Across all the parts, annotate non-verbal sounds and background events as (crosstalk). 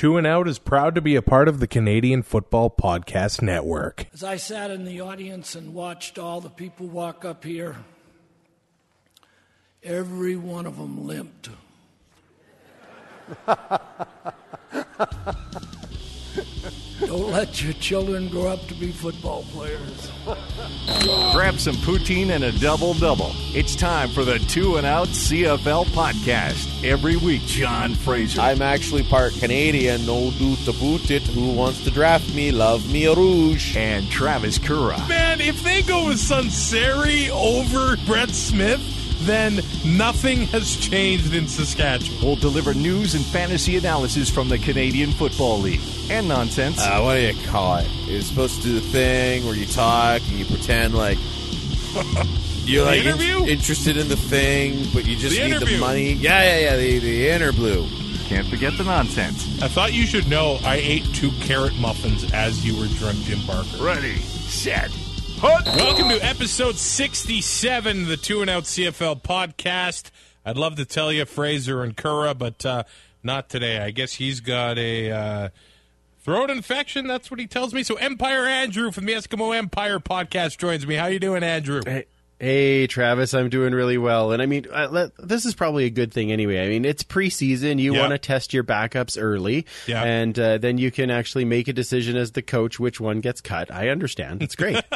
Two and Out is proud to be a part of the Canadian Football Podcast Network. As I sat in the audience and watched all the people walk up here, every one of them limped. (laughs) Don't let your children grow up to be football players. (laughs) Grab some poutine and a double double. It's time for the Two and Out CFL podcast. Every week, John Fraser. I'm actually part Canadian, no doute about it. Who wants to draft me? Love me a rouge. and Travis Kura. Man, if they go with Sunseri over Brett Smith, then nothing has changed in Saskatchewan. We'll deliver news and fantasy analysis from the Canadian Football League and nonsense. Uh, what do you call it? You're supposed to do the thing where you talk and you pretend like (laughs) you're like in- interested in the thing, but you just The need interview. the money. Yeah, yeah, yeah. The the interblue. Can't forget the nonsense. I thought you should know I ate two carrot muffins as you were drunk, Jim Barker. Ready, set, Welcome to episode 67 of the Two and Out CFL podcast. I'd love to tell you Fraser and Kura, but uh, not today. I guess he's got a uh, throat infection. That's what he tells me. So Empire Andrew from the Eskimo Empire podcast joins me. How you doing, Andrew? Hey, hey, Travis, I'm doing really well. And I mean, uh, let, this is probably a good thing anyway. I mean, it's preseason. You Yeah. want to test your backups early. Yeah. And uh, then you can actually make a decision as the coach which one gets cut. I understand. It's great. (laughs)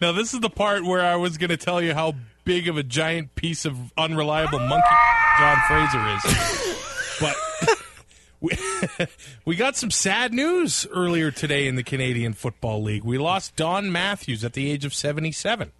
Now, this is the part where I was going to tell you how big of a giant piece of unreliable monkey John Fraser is. (laughs) but (laughs) we, got some sad news earlier today in the Canadian Football League. We lost Don Matthews at the age of 77.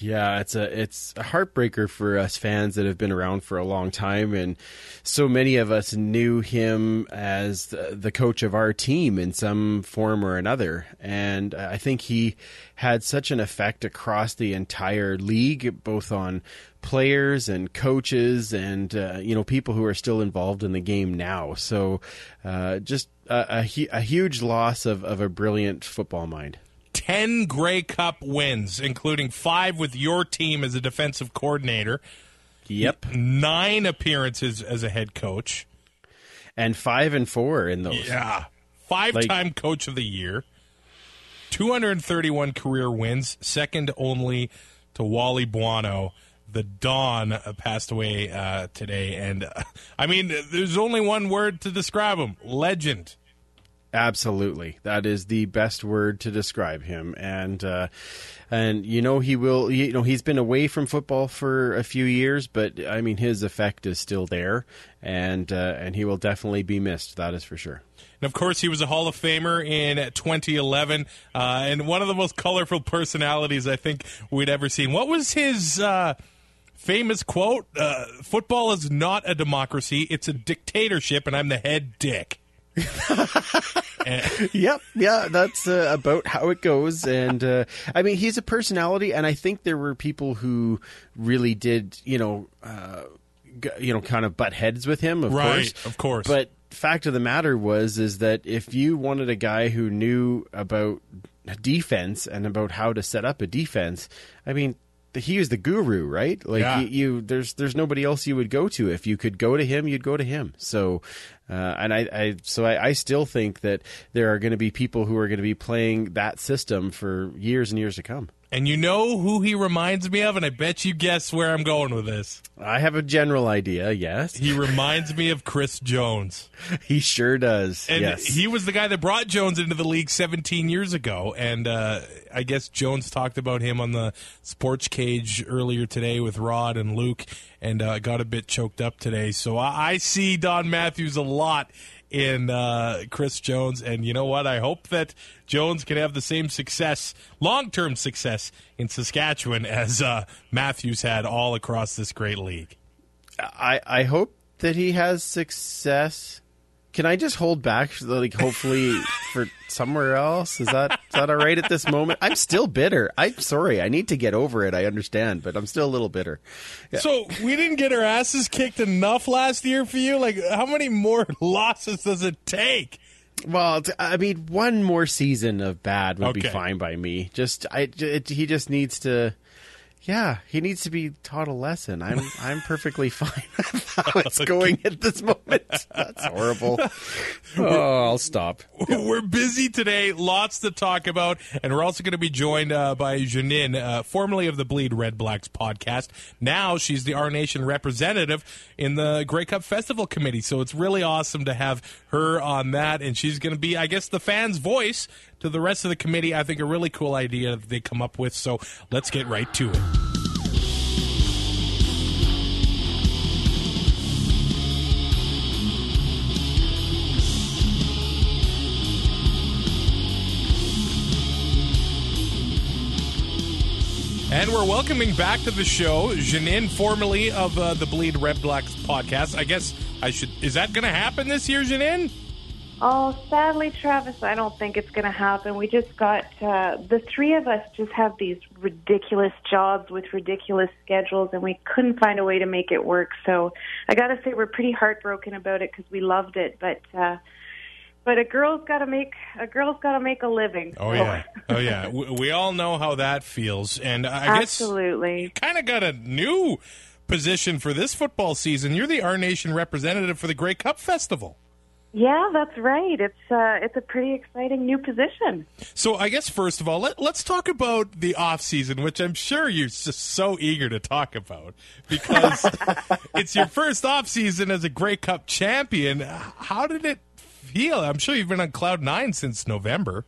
Yeah, it's a it's a heartbreaker for us fans that have been around for a long time, and so many of us knew him as the, the coach of our team in some form or another. And I think he had such an effect across the entire league, both on players and coaches, and uh, you know people who are still involved in the game now. So, uh, just a, a, a huge loss of, of a brilliant football mind. 10 Grey Cup wins, including five with your team as a defensive coordinator, Yep, nine appearances as a head coach. and five and four in those. Yeah. Five time coach of the year, 231 career wins, second only to Wally Buono. The Don uh, passed away uh, today. And uh, I mean, there's only one word to describe him legend. Absolutely, that is the best word to describe him, and uh, and you know he will. You know he's been away from football for a few years, but I mean his effect is still there, and uh, and he will definitely be missed. That is for sure. And of course, he was a Hall of Famer in 2011, uh, and one of the most colorful personalities I think we'd ever seen. What was his uh, famous quote? Uh, Football is not a democracy; it's a dictatorship, and I'm the head dick. (laughs) Yep, yeah, that's uh, about how it goes. And uh, I mean, he's a personality, and I think there were people who really did, you know, uh, you know, kind of butt heads with him. Of Right, course, of course. But fact of the matter was, is that if you wanted a guy who knew about defense and about how to set up a defense, I mean. He was the guru, right? Like Yeah. you, you, there's there's nobody else you would go to if you could go to him, you'd go to him. So, uh, and I, I so I, I still think that there are going to be people who are going to be playing that system for years and years to come. And you know who he reminds me of, and I bet you guess where I'm going with this. I have a general idea. Yes, He reminds me of Chris Jones. (laughs) he sure does. And yes, he was the guy that brought Jones into the league 17 years ago. And uh, I guess Jones talked about him on the sports cage earlier today with Rod and Luke and uh, got a bit choked up today. So I, I see Don Matthews a lot in uh, Chris Jones. And you know what? I hope that Jones can have the same success, long term success in Saskatchewan as uh, Matthews had all across this great league. I I hope that he has success. Can I just hold back, like hopefully for somewhere else? Is that is that all right at this moment? I'm still bitter. I'm sorry. I need to get over it. I understand, but I'm still a little bitter. So we didn't get our asses kicked enough last year for you. Like, how many more (laughs) losses does it take? Well, I mean, one more season of bad would be fine by me. Just, I, it, he just needs to. Yeah, he needs to be taught a lesson. I'm (laughs) I'm perfectly fine with how it's going at this moment. (laughs) That's horrible. (laughs) Oh, I'll stop. We're busy today, lots to talk about, and we're also going to be joined uh, by Jeannine, uh, formerly of the Bleed Red Blacks podcast. Now she's the Our Nation representative in the Grey Cup Festival Committee, so it's really awesome to have her on that, and she's going to be, I guess, the fans' voice to the rest of the committee. I think a really cool idea that they come up with, so let's get right to it. And we're welcoming back to the show Jeannine, formerly of uh, the Bleed Red Blacks podcast. I guess I should. Is that going to happen this year, Jeannine? Oh, sadly, Travis, I don't think it's going to happen. We just got uh, the three of us just have these ridiculous jobs with ridiculous schedules, and we couldn't find a way to make it work. So I got to say, we're pretty heartbroken about it because we loved it, but. Uh, but a girl's got to make a girl's got to make a living. Oh yeah, oh yeah. (laughs) We, we all know how that feels, and I guess absolutely. kind of got a new position for this football season. You're the Our Nation representative for the Grey Cup Festival. Yeah, that's right. It's uh, it's a pretty exciting new position. So I guess first of all, let, let's talk about the off season, which I'm sure you're just so eager to talk about because (laughs) it's your first off season as a Grey Cup champion. How did it feel? I'm sure you've been on cloud nine since November.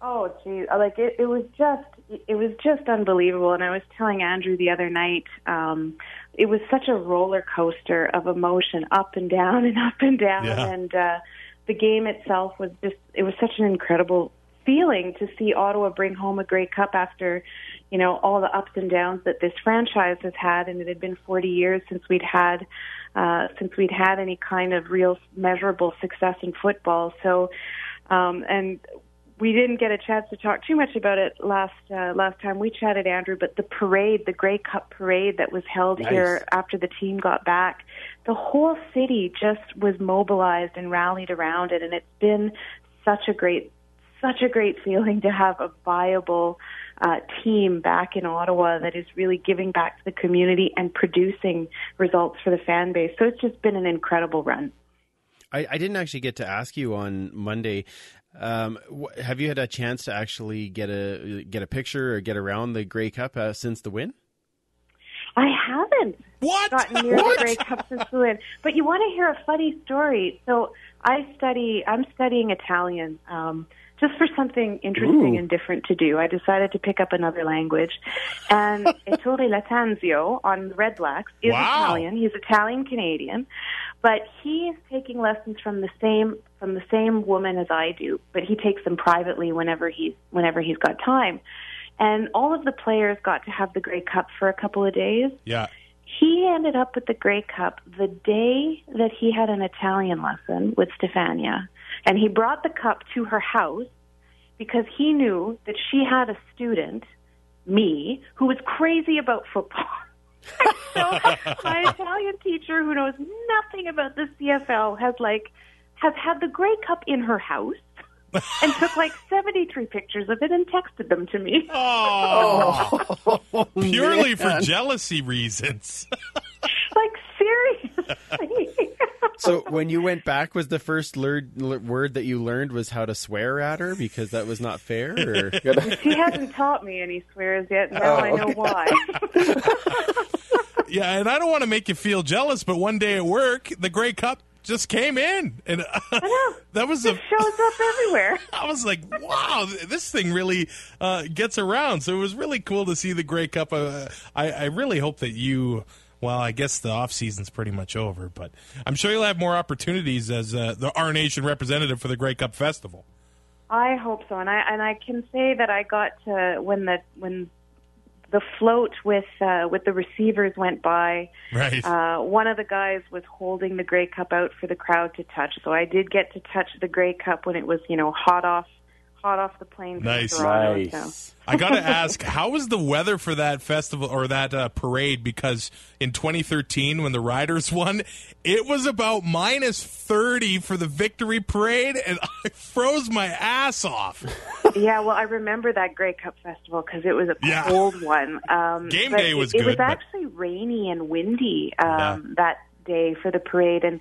Oh, geez, like it, it was just it was just unbelievable. And I was telling Andrew the other night, um, it was such a roller coaster of emotion, up and down and (laughs) up and down. Yeah. And uh, the game itself was just it was such an incredible feeling to see Ottawa bring home a Grey Cup after, you know, all the ups and downs that this franchise has had, and it had been 40 years since we'd had uh, since we'd had any kind of real measurable success in football. So, um, and we didn't get a chance to talk too much about it last uh, last time we chatted, Andrew. But the parade, the Grey Cup parade that was held Nice. here after the team got back, the whole city just was mobilized and rallied around it, and it's been such a great such a great feeling to have a viable uh, team back in Ottawa that is really giving back to the community and producing results for the fan base. So it's just been an incredible run. I, I didn't actually get to ask you on Monday. Um, wh- have you had a chance to actually get a get a picture or get around the Grey Cup uh, since the win? I haven't What? gotten near the Grey Cup since the win. But you want to hear a funny story? So I study. I'm studying Italian. Um, just for something interesting Ooh. and different to do, I decided to pick up another language. And (laughs) Ettore Lattanzio on the Red Blacks is Wow. Italian. He's Italian Canadian, but he is taking lessons from the same from the same woman as I do. But he takes them privately whenever he's whenever he's got time. And all of the players got to have the Grey Cup for a couple of days. Yeah. He ended up with the Grey Cup the day that he had an Italian lesson with Stefania. And he brought the cup to her house because he knew that she had a student, me, who was crazy about football. (laughs) so my (laughs) Italian teacher who knows nothing about the CFL has like has had the Grey Cup in her house and took like (laughs) 73 pictures of it and texted them to me. Oh, (laughs) purely for jealousy reasons. (laughs) like seriously. So when you went back, was the first lear- l- word that you learned was how to swear at her because that was not fair? Or? She hasn't taught me any swears yet. Now oh, I know why. yeah, and I don't want to make you feel jealous, but one day at work, the Grey Cup just came in, and (laughs) know. that was a. Shows up everywhere. (laughs) I was like, wow, this thing really uh, gets around. So it was really cool to see the Grey Cup. Uh, I, I really hope that you. Well, I guess the off season's pretty much over, but I'm sure you'll have more opportunities as uh, the Our Nation representative for the Grey Cup Festival. I hope so, and I and I can say that I got to when the when the float with uh, with the receivers went by. Right. Uh, one of the guys was holding the Grey Cup out for the crowd to touch, so I did get to touch the Grey Cup when it was you know hot off hot off the plane. from Nice. Toronto, so. Nice. I got to ask, how was the weather for that festival or that uh, parade? Because in 2013, when the Riders won, it was about minus 30 for the victory parade, and (laughs) I froze my ass off. yeah, well, I remember that Grey Cup festival because it was a Yeah. cold one. Um, Game but day was it, It was good, but- actually rainy and windy um, Yeah. that day for the parade, and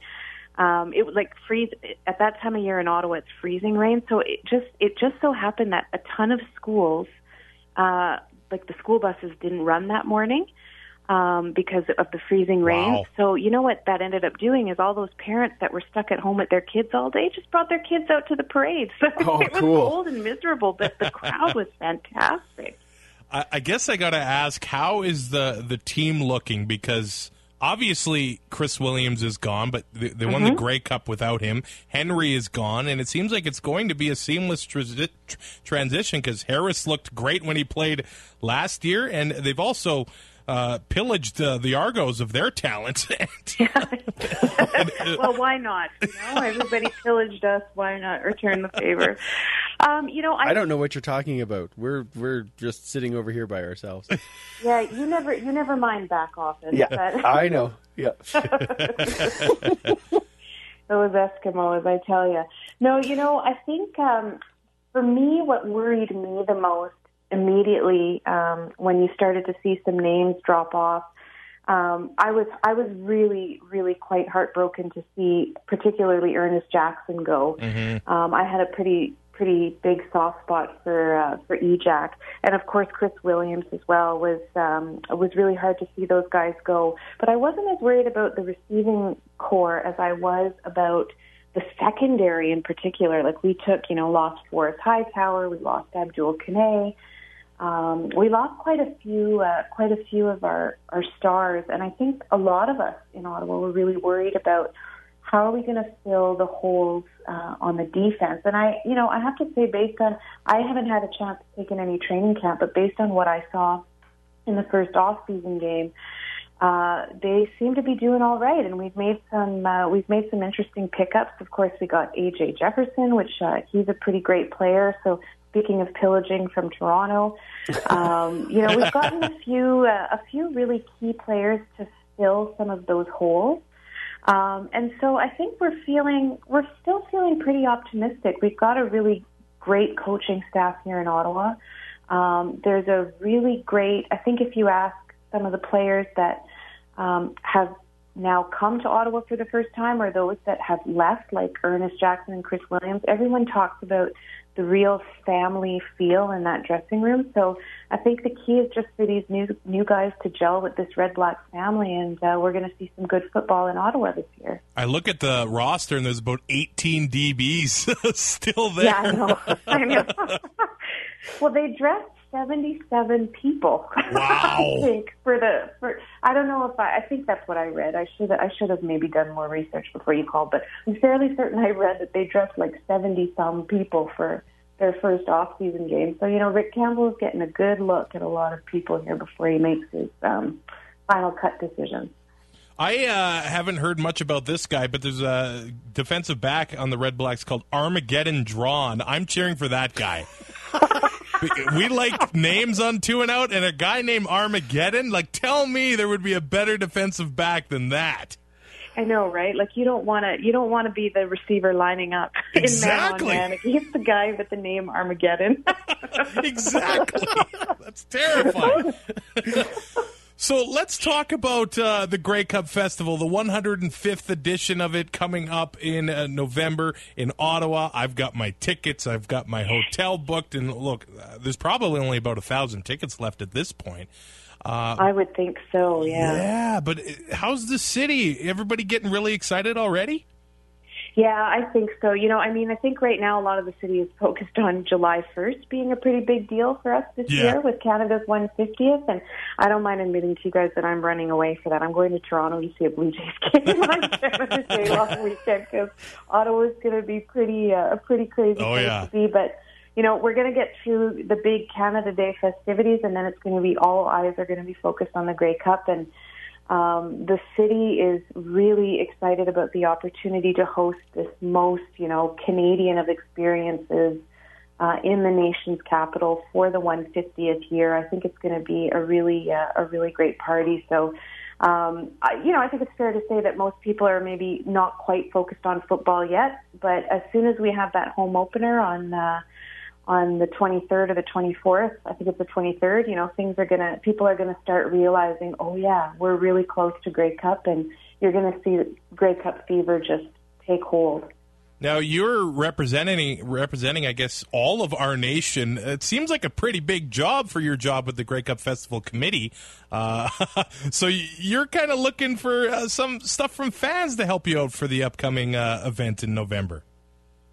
um, it was like freeze at that time of year in Ottawa. It's freezing rain, so it just it just so happened that a ton of schools, uh, like the school buses, didn't run that morning. Um, because of the freezing rain. Wow. So, you know what that ended up doing is all those parents that were stuck at home with their kids all day just brought their kids out to the parade. (laughs) So Oh, it was cool. cold and miserable, but the crowd was fantastic. (laughs) I, I guess I got to ask, how is the the team looking? Because obviously Chris Williams is gone, but they, they won the mm-hmm. Grey Cup without him. Henry is gone, and it seems like it's going to be a seamless transi- tr- transition because Harris looked great when he played last year, and they've also. Uh, pillaged uh, the Argos of their talent. (laughs) (laughs) well, why not? You know, everybody pillaged us. Why not return the favor? Um, you know, I, I don't know what you're talking about. We're we're just sitting over here by ourselves. (laughs) Yeah, you never, you never mind back office. but I know. Yeah. those Eskimos, I tell you. No, you know, I think um, for me, what worried me the most immediately um, when you started to see some names drop off, um, I was I was really really quite heartbroken to see particularly Ernest Jackson go. Um, I had a pretty pretty big soft spot for uh, for EJack, and of course Chris Williams as well was um, was really hard to see those guys go. But I wasn't as worried about the receiving core as I was about the secondary in particular. Like we took, you know, lost Forrest Hightower, we lost Abdul Kanneh. Um, we lost quite a few, uh, quite a few of our, our stars, and I think a lot of us in Ottawa were really worried about how are we going to fill the holes uh, on the defense. And I, you know, I have to say, based on I haven't had a chance to take in any training camp, but based on what I saw in the first off-season game, uh, they seem to be doing all right, and we've made some uh, we've made some interesting pickups. Of course, we got AJ Jefferson, which uh, he's a pretty great player. So speaking of pillaging from Toronto, um, you know we've gotten a few uh, a few really key players to fill some of those holes. Um, and so I think we're feeling we're still feeling pretty optimistic. We've got a really great coaching staff here in Ottawa. Um, there's a really great. I think if you ask some of the players that um, have now come to Ottawa for the first time or those that have left, like Ernest Jackson and Chris Williams. Everyone talks about the real family feel in that dressing room. So I think the key is just for these new new guys to gel with this Red black family, and uh, we're going to see some good football in Ottawa this year. I look at the roster, and there's about 18 DBs (laughs) still there. Yeah, I know. (laughs) I know. (laughs) well, they dress 77 people. Wow. (laughs) I think for the for I don't know if I I think that's what I read. I should I should have maybe done more research before you called, but I'm fairly certain I read that they dressed like 70 some people for their first off-season game. So, you know, Rick Campbell is getting a good look at a lot of people here before he makes his um, final cut decision. I uh, haven't heard much about this guy, but there's a defensive back on the Red Blacks called Armagedon Draughn. I'm cheering for that guy. (laughs) we like names on two and out, and a guy named Armagedon. Like, tell me there would be a better defensive back than that. I know, right? Like you don't want to you don't want to be the receiver lining up Exactly. (laughs) in man on man against the guy with the name Armagedon. (laughs) exactly. That's terrifying. (laughs) so let's talk about uh, the Grey Cup Festival, the 105th edition of it coming up in uh, November in Ottawa. I've got my tickets, I've got my hotel booked, and look, uh, there's probably only about a thousand tickets left at this point. Uh, I would think so, yeah. yeah, but uh, how's the city? Everybody getting really excited already? Yeah, I think so. You know, I mean, I think right now a lot of the city is focused on July 1st being a pretty big deal for us this Yeah. year with Canada's 150th. And I don't mind admitting to you guys that I'm running away for that. I'm going to Toronto to see a Blue Jays (laughs) game on Canada's Day long weekend because Ottawa's going to be pretty uh, a pretty crazy Oh, place yeah. to be. But you know, we're going to get through the big Canada Day festivities, and then it's going to be all eyes are going to be focused on the Grey Cup and. Um, the city is really excited about the opportunity to host this most, you know, Canadian of experiences uh, in the nation's capital for the 150th year. I think it's going to be a really, uh, a really great party. So, um, I, you know, I think it's fair to say that most people are maybe not quite focused on football yet, but as soon as we have that home opener on uh, on the 23rd or the 24th. I think it's the 23rd. You know, things are gonna, people are gonna start realizing, oh yeah, we're really close to Grey Cup, and you're gonna see Grey Cup fever just take hold. Now you're representing representing, I guess, all of our nation. It seems like a pretty big job for your job with the Grey Cup Festival Committee. Uh, (laughs) so you're kind of looking for uh, some stuff from fans to help you out for the upcoming uh, event in November.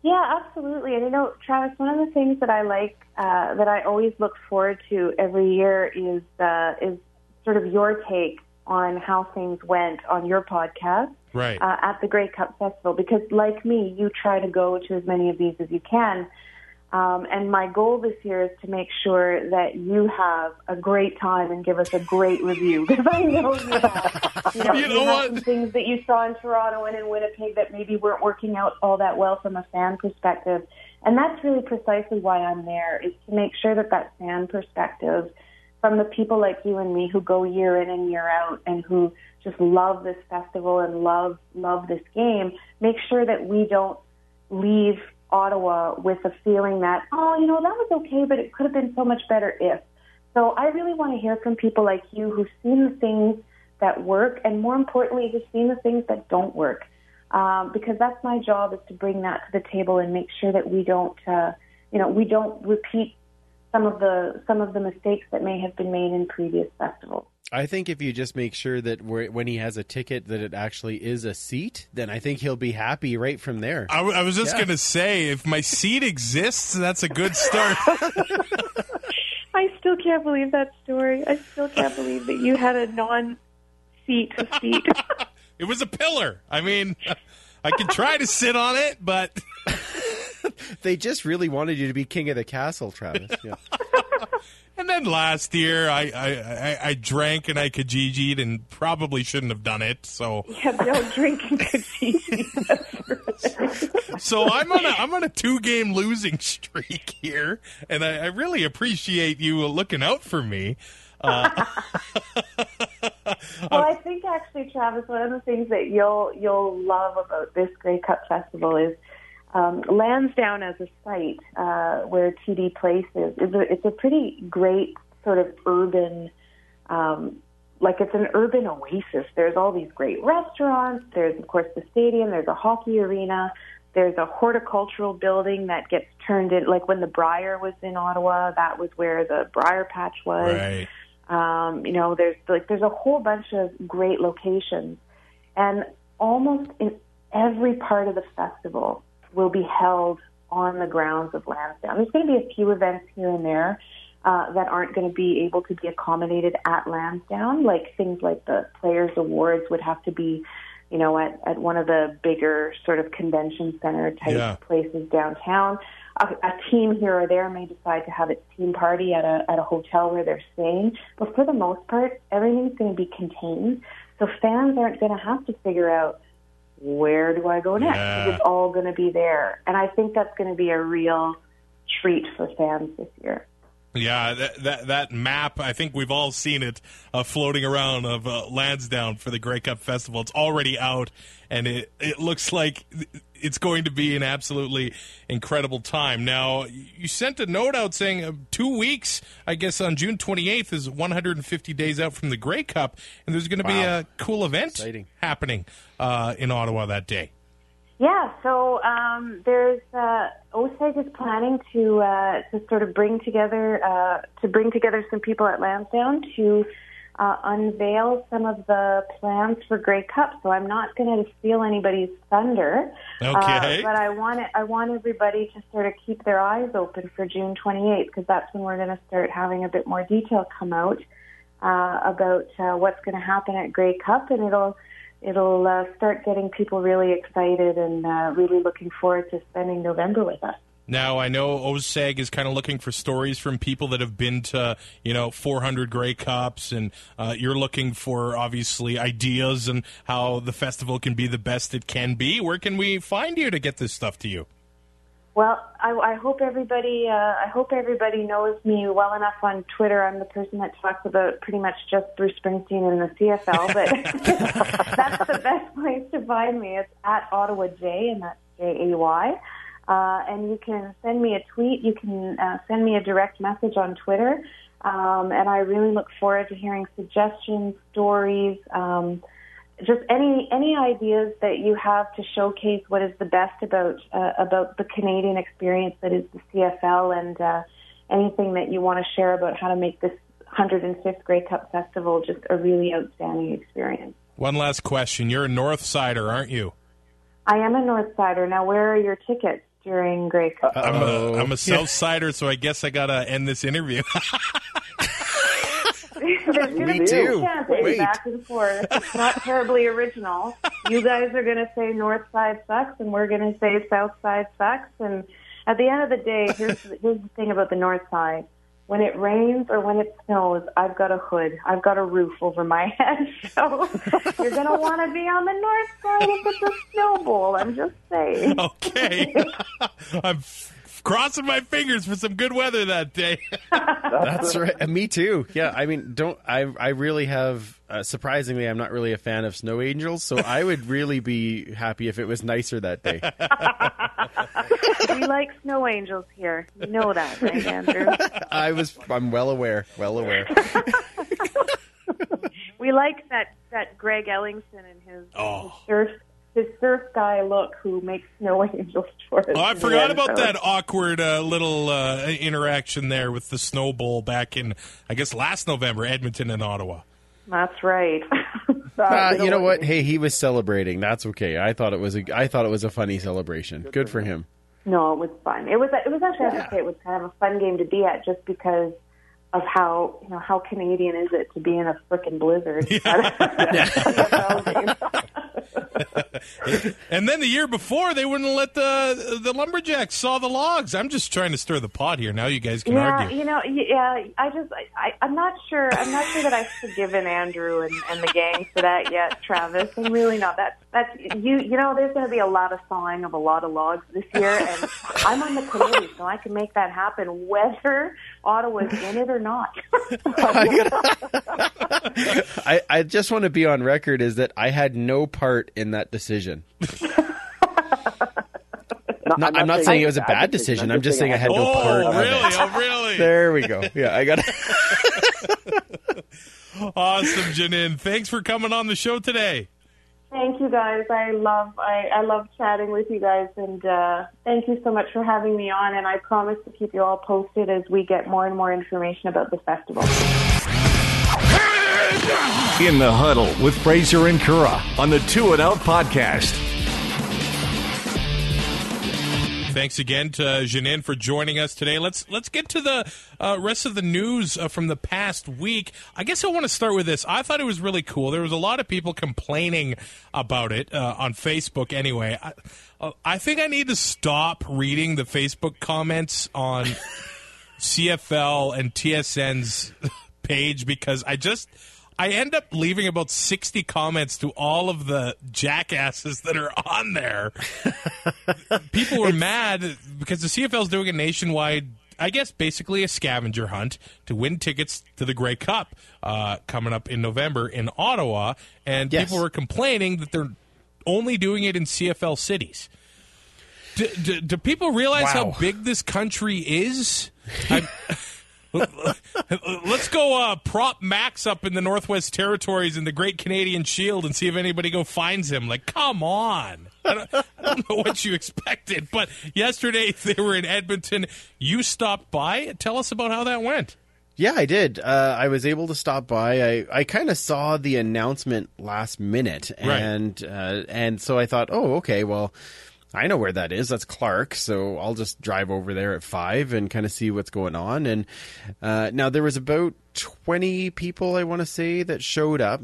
Yeah, absolutely. And you know, Travis, one of the things that I like uh, that I always look forward to every year is uh, is sort of your take on how things went on your podcast right. uh, at the Grey Cup Festival because, like me, you try to go to as many of these as you can. Um, and my goal this year is to make sure that you have a great time and give us a great review (laughs) because I know you have. You know, (laughs) You know you have some things that you saw in Toronto and in Winnipeg that maybe weren't working out all that well from a fan perspective. And that's really precisely why I'm there is to make sure that that fan perspective from the people like you and me who go year in and year out and who just love this festival and love love this game, make sure that we don't leave Ottawa with a feeling that, oh, you know, that was okay, but it could have been so much better if. So I really want to hear from people like you who've seen the things that work and more importantly, who've seen the things that don't work. Um, because that's my job is to bring that to the table and make sure that we don't, uh, you know, we don't repeat some of the some of the mistakes that may have been made in previous festivals. I think if you just make sure that when he has a ticket that it actually is a seat, then I think he'll be happy right from there. I, w- I was just Yeah. going to say, if my seat exists, that's a good start. (laughs) I still can't believe that story. I still can't believe that you had a non-seat seat. (laughs) it was a pillar. I mean, I could try to sit on it, but (laughs) They just really wanted you to be king of the castle, Travis. Yeah. And then last year, I I, I, I drank and I Kijiji'd and probably shouldn't have done it. So yeah, no drinking Kijiji. (laughs) so I'm on a I'm on a two game losing streak here, and I, I really appreciate you looking out for me. Uh, (laughs) well, I think actually, Travis, one of the things that you'll you'll love about this Grey Cup Festival is um, Lansdowne as a site uh, where TD Place is. is a, it's a pretty great sort of urban, um, like it's an urban oasis. There's all these great restaurants. There's of course the stadium. There's a hockey arena. There's a horticultural building that gets turned in. Like when the Brier was in Ottawa, that was where the Brier Patch was. Right. Um, you know, there's like there's a whole bunch of great locations, and almost in every part of the festival will be held on the grounds of Lansdowne. There's going to be a few events here and there uh, that aren't going to be able to be accommodated at Lansdowne, like things like the Players Awards would have to be, you know, at, at one of the bigger sort of convention center type Yeah. places downtown. A, a team here or there may decide to have its team party at a at a hotel where they're staying, but for the most part, everything's going to be contained. So fans aren't going to have to figure out where do I go next. Yeah. It's all going to be there, and I think that's going to be a real treat for fans this year. Yeah, that, that that map. I think we've all seen it uh, floating around of uh, Lansdowne for the Grey Cup Festival. It's already out, and it it looks like it's going to be an absolutely incredible time. Now, you sent a note out saying uh, two weeks. I guess on June 28th is 150 days out from the Grey Cup, and there's going to be a cool event Exciting. happening uh, in Ottawa that day. Yeah, so um, there's uh, OSEG is planning to uh, to sort of bring together uh, to bring together some people at Lansdowne to uh, unveil some of the plans for Grey Cup. So I'm not going to steal anybody's thunder, Okay. uh, but I want it, I want everybody to sort of keep their eyes open for June 28th because that's when we're going to start having a bit more detail come out uh, about uh, what's going to happen at Grey Cup, and it'll it'll uh, start getting people really excited and uh, really looking forward to spending November with us. Now I know OSEG is kind of looking for stories from people that have been to you know 400 Grey Cups, and uh, you're looking for obviously ideas and how the festival can be the best it can be. Where can we find you to get this stuff to you? Well, I, I hope everybody uh, I hope everybody knows me well enough on Twitter. I'm the person that talks about pretty much just Bruce Springsteen and the CFL, but (laughs) (laughs) that's the best place to find me. It's at Ottawa J, and that's J A Y. Uh, and you can send me a tweet. You can uh, send me a direct message on Twitter. Um, and I really look forward to hearing suggestions, stories, um, just any any ideas that you have to showcase what is the best about uh, about the Canadian experience that is the CFL, and uh, anything that you want to share about how to make this 105th Grey Cup Festival just a really outstanding experience. One last question. You're a North Sider, aren't you? I am a North Sider. Now, where are your tickets during Grey Cup? I'm a, I'm a South Sider, so I guess I got to end this interview. (laughs) There's going to be too. Wait. back and forth. It's not (laughs) terribly original. You guys are going to say North Side sucks, and we're going to say South Side sucks. And at the end of the day, here's (laughs) here's the thing about the North Side. When it rains or when it snows, I've got a hood. I've got a roof over my (laughs) head. So you're going to want to be on the north side if it's a snow bowl. I'm just saying. okay. I'm crossing my fingers for some good weather that day. (laughs) That's right. Uh, Me too. Yeah, I mean, don't I? I really have. Uh, surprisingly, I'm not really a fan of snow angels, so I would really be happy if it was nicer that day. (laughs) we like snow angels here. You know that, right, Andrew? (laughs) I was. I'm well aware. Well aware. We like that that Greg Ellingson and his, Oh. his surf his surf guy look who makes snow (laughs) angels for us. Oh, I forgot end about zone. that awkward uh, little uh, interaction there with the Snow Bowl back in, I guess, last November, Edmonton and Ottawa. That's right. (laughs) Uh, you know what? Hey, he was celebrating. That's okay. I thought it was a. I thought it was a funny celebration. Good for him. No, it was fun. It was it was actually I have say it was kind of a fun game to be at just because of how you know how Canadian is it to be in a frickin' blizzard. (laughs) And then the year before, they wouldn't let the the lumberjacks saw the logs. I'm just trying to stir the pot here. Now you guys can Yeah, argue. you know, yeah. I just, I, I, I'm not sure. I'm not sure that I've forgiven Andrew and, and the gang for that yet, Travis. I'm really not. That, that's you. You know, there's going to be a lot of sawing of a lot of logs this year, and I'm on the committee, so I can make that happen, whether Ottawa's in it or not. (laughs) (laughs) I, I just want to be on record is that I had no part in that decision. (laughs) No, I'm, not saying it was a bad decision. I'm just saying I had no part oh, of it. Oh, really? (laughs) There we go. Yeah, I got. it. (laughs) Awesome, Jeannine. Thanks for coming on the show today. Thank you guys. I love I, I love chatting with you guys and uh, thank you so much for having me on and I promise to keep you all posted as we get more and more information about the festival. In the huddle with Fraser and Kura on the Two and Out podcast. Thanks again to Jeannine for joining us today. Let's let's get to the uh, rest of the news uh, from the past week. I guess I want to start with this. I thought it was really cool. There was a lot of people complaining about it uh, on Facebook. Anyway, I, uh, I think I need to stop reading the Facebook comments on (laughs) CFL and TSN's page because I just I end up leaving about 60 comments to all of the jackasses that are on there. (laughs) People were mad because the CFL is doing a nationwide I guess basically a scavenger hunt to win tickets to the Grey Cup uh, coming up in November in Ottawa, and Yes. people were complaining that they're only doing it in CFL cities. Do, do, do people realize Wow. how big this country is? (laughs) Let's go uh, prop Max up in the Northwest Territories in the Great Canadian Shield and see if anybody go finds him. Like, come on. I don't, I don't know what you expected, but yesterday they were in Edmonton. You stopped by. Tell us about how that went. Yeah, I did. Uh, I was able to stop by. I, I kind of saw the announcement last minute, Right. and uh, and so I thought, oh, okay, well, I know where that is. That's Clarke, so I'll just drive over there at five and kind of see what's going on. And uh, now there was about twenty people, I want to say, that showed up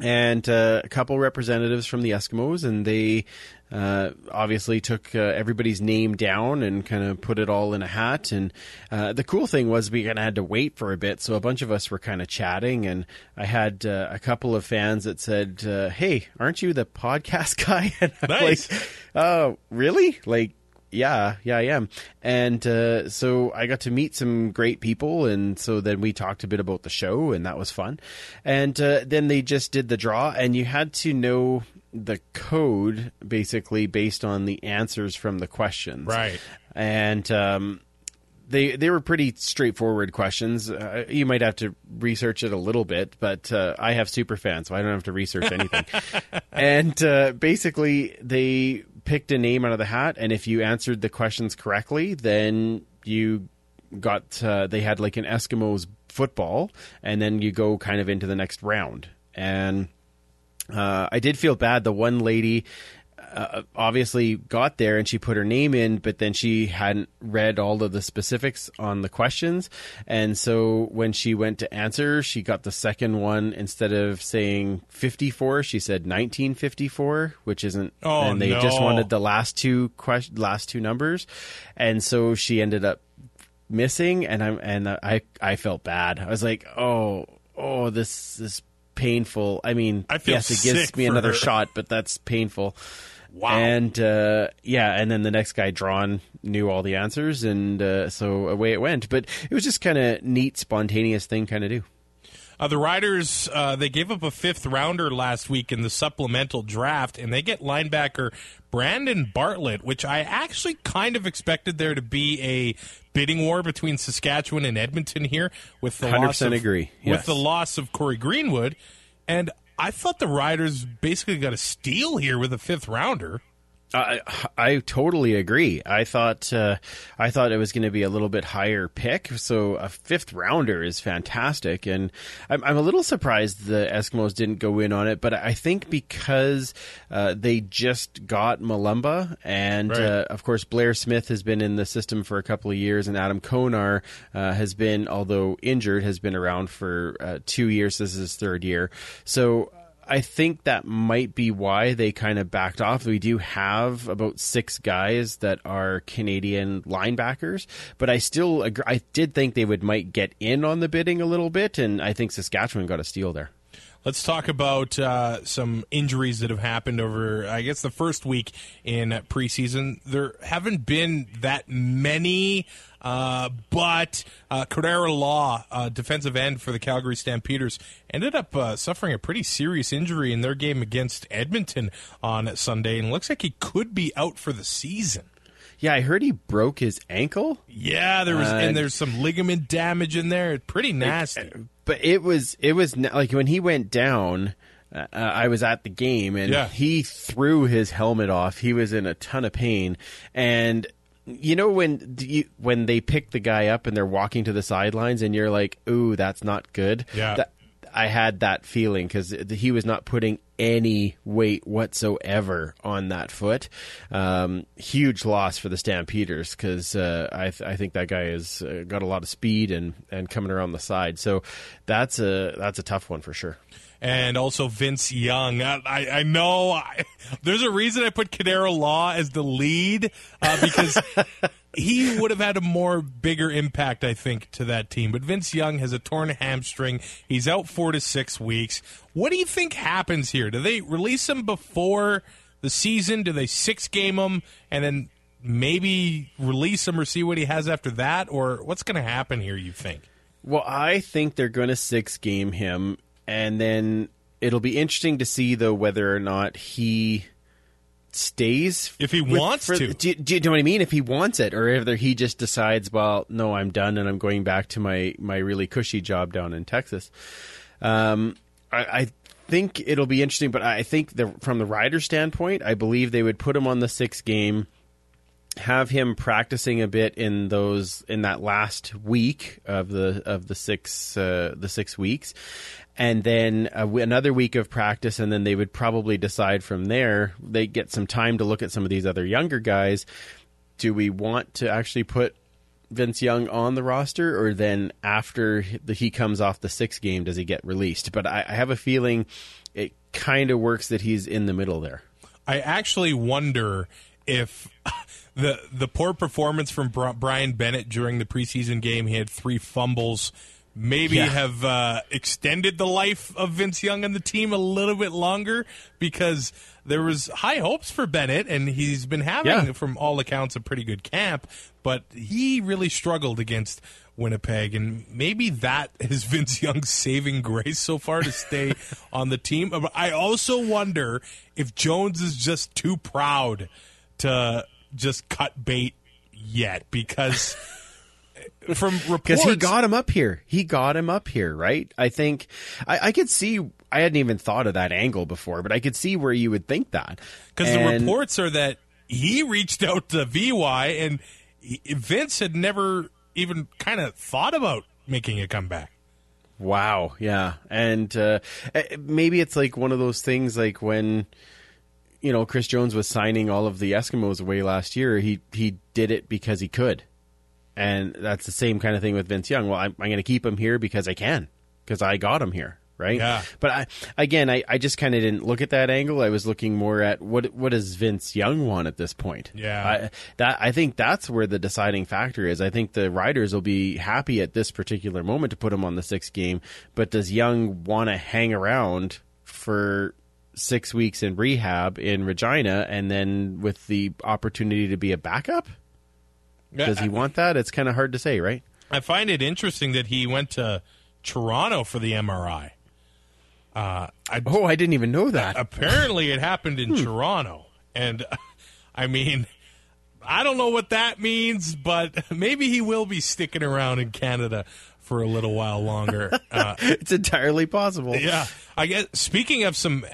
and uh, a couple representatives from the Eskimos, and they uh, obviously took uh, everybody's name down and kind of put it all in a hat. And uh, the cool thing was we kind of had to wait for a bit, so a bunch of us were kind of chatting, and I had uh, a couple of fans that said, uh, "Hey, aren't you the podcast (laughs) guy?" (laughs) And I'm Nice. like, "Oh, really? Like." Yeah, yeah, I am. And uh, so I got to meet some great people, and so then we talked a bit about the show, and that was fun. And uh, then they just did the draw, and you had to know the code basically based on the answers from the questions. Right. And um, they they were pretty straightforward questions. Uh, you might have to research it a little bit, but uh, I have super fans, so I don't have to research anything. (laughs) and uh, basically, they picked a name out of the hat, and if you answered the questions correctly, then you got uh, they had like an Eskimos football, and then you go kind of into the next round. And uh, I did feel bad. The one lady uh, obviously got there and she put her name in, but then she hadn't read all of the specifics on the questions. And so when she went to answer, she got the second one instead of saying 54, she said 1954, which isn't. Oh, and they no. just wanted the last two quest- last two numbers, and so she ended up missing. And I'm and I I felt bad. I was like, oh oh this is painful. I mean, I yes, it gives me another her. shot, but that's painful. Wow. And uh, yeah, and then the next guy drawn knew all the answers, and uh, so away it went. But it was just kind of neat, spontaneous thing, kind of do. Uh, the Riders uh, they gave up a fifth rounder last week in the supplemental draft, and they get linebacker Brandon Bartlett, which I actually kind of expected there to be a bidding war between Saskatchewan and Edmonton here with the loss 100% of, agree, with the loss of Cory Greenwood, and I thought the Riders basically got a steal here with a fifth rounder. I I totally agree. I thought uh, I thought it was going to be a little bit higher pick, so a fifth rounder is fantastic, and I'm, I'm a little surprised the Eskimos didn't go in on it. But I think because uh, they just got Malumba, and Right. uh, of course Blair Smith has been in the system for a couple of years, and Adam Konar uh, has been, although injured, has been around for uh, two years. This is his third year, so. I think that might be why they kind of backed off. We do have about six guys that are Canadian linebackers, but I still agree. I did think they would might get in on the bidding a little bit, and I think Saskatchewan got a steal there. Let's talk about uh, some injuries that have happened over, I guess, the first week in preseason. There haven't been that many, uh, but uh, Cordarro Law, uh, defensive end for the Calgary Stampeders, ended up uh, suffering a pretty serious injury in their game against Edmonton on Sunday, and looks like he could be out for the season. Yeah, I heard he broke his ankle. Yeah, there was, Uh, and there's some ligament damage in there. Pretty nasty. But it was it was like when he went down uh, i was at the game and Yeah. he threw his helmet off he was in a ton of pain and you know when you, when they pick the guy up and they're walking to the sidelines and you're like ooh that's not good Yeah. That- I had that feeling because he was not putting any weight whatsoever on that foot. Um, huge loss for the Stampeders because uh, I, th- I think that guy has uh, got a lot of speed and, and coming around the side. So that's a that's a tough one for sure. and also Vince Young. I, I, I know I, (laughs) there's a reason I put Cordarro Law as the lead uh, because (laughs) he would have had a more bigger impact, I think, to that team. But Vince Young has a torn hamstring. He's out four to six weeks. What do you think happens here? Do they release him before the season? Do they six game him and then maybe release him or see what he has after that? Or what's going to happen here? You think? Well, I think they're going to six game him, and then it'll be interesting to see though whether or not he stays If he with- wants for- to. Do, you- do you know what I mean? If he wants it, or whether he just decides, well, no, I'm done, and I'm going back to my my really cushy job down in Texas. Um, I, I think it'll be interesting, but I think the, from the rider standpoint, I believe they would put him on the six game have him practicing a bit in those in that last week of the of the six uh, the six weeks, and then w another week of practice, and then they would probably decide from there. They get some time to look at some of these other younger guys. Do we want to actually put Vince Young on the roster, or then after the, he comes off the six game, does he get released? But I, I have a feeling it kind of works that he's in the middle there. I actually wonder if (laughs) the the poor performance from Bryan Bennett during the preseason game, he had three fumbles, maybe Yeah. have uh, extended the life of Vince Young and the team a little bit longer because there was high hopes for Bennett, and he's been having, Yeah. from all accounts, a pretty good camp. But he really struggled against Winnipeg, and maybe that is (laughs) Vince Young's saving grace so far to stay (laughs) on the team. I also wonder if Jones is just too proud to just cut bait yet because. (laughs) From reports, because he got him up here. He got him up here, right? I think I, I could see. I hadn't even thought of that angle before, but I could see where you would think that. Because the reports are that he reached out to VY and he- Vince had never even kind of thought about making a comeback. Wow, yeah, and uh, eh, maybe it's like one of those things, like when you know Chris Jones was signing all of the Eskimos away last year. He he did it because he could, and that's the same kind of thing with Vince Young. Well, I'm, I'm going to keep him here because I can, because I got him here, right? Yeah. But I again, I, I just kind of didn't look at that angle. I was looking more at what what does Vince Young want at this point? Yeah. I, that I think that's where the deciding factor is. I think the Riders will be happy at this particular moment to put him on the sixth game, but does Young want to hang around for six weeks in rehab in Regina and then with the opportunity to be a backup? Does he want that? It's kind of hard to say, right? I find it interesting that he went to Toronto for the MRI. Uh, I, Oh, I didn't even know that. apparently, it (laughs) happened in Toronto, and (laughs) I mean, I don't know what that means, but (laughs) maybe he will be sticking around in Canada for a little while longer. Uh, it's entirely possible. Yeah, I guess. Speaking of some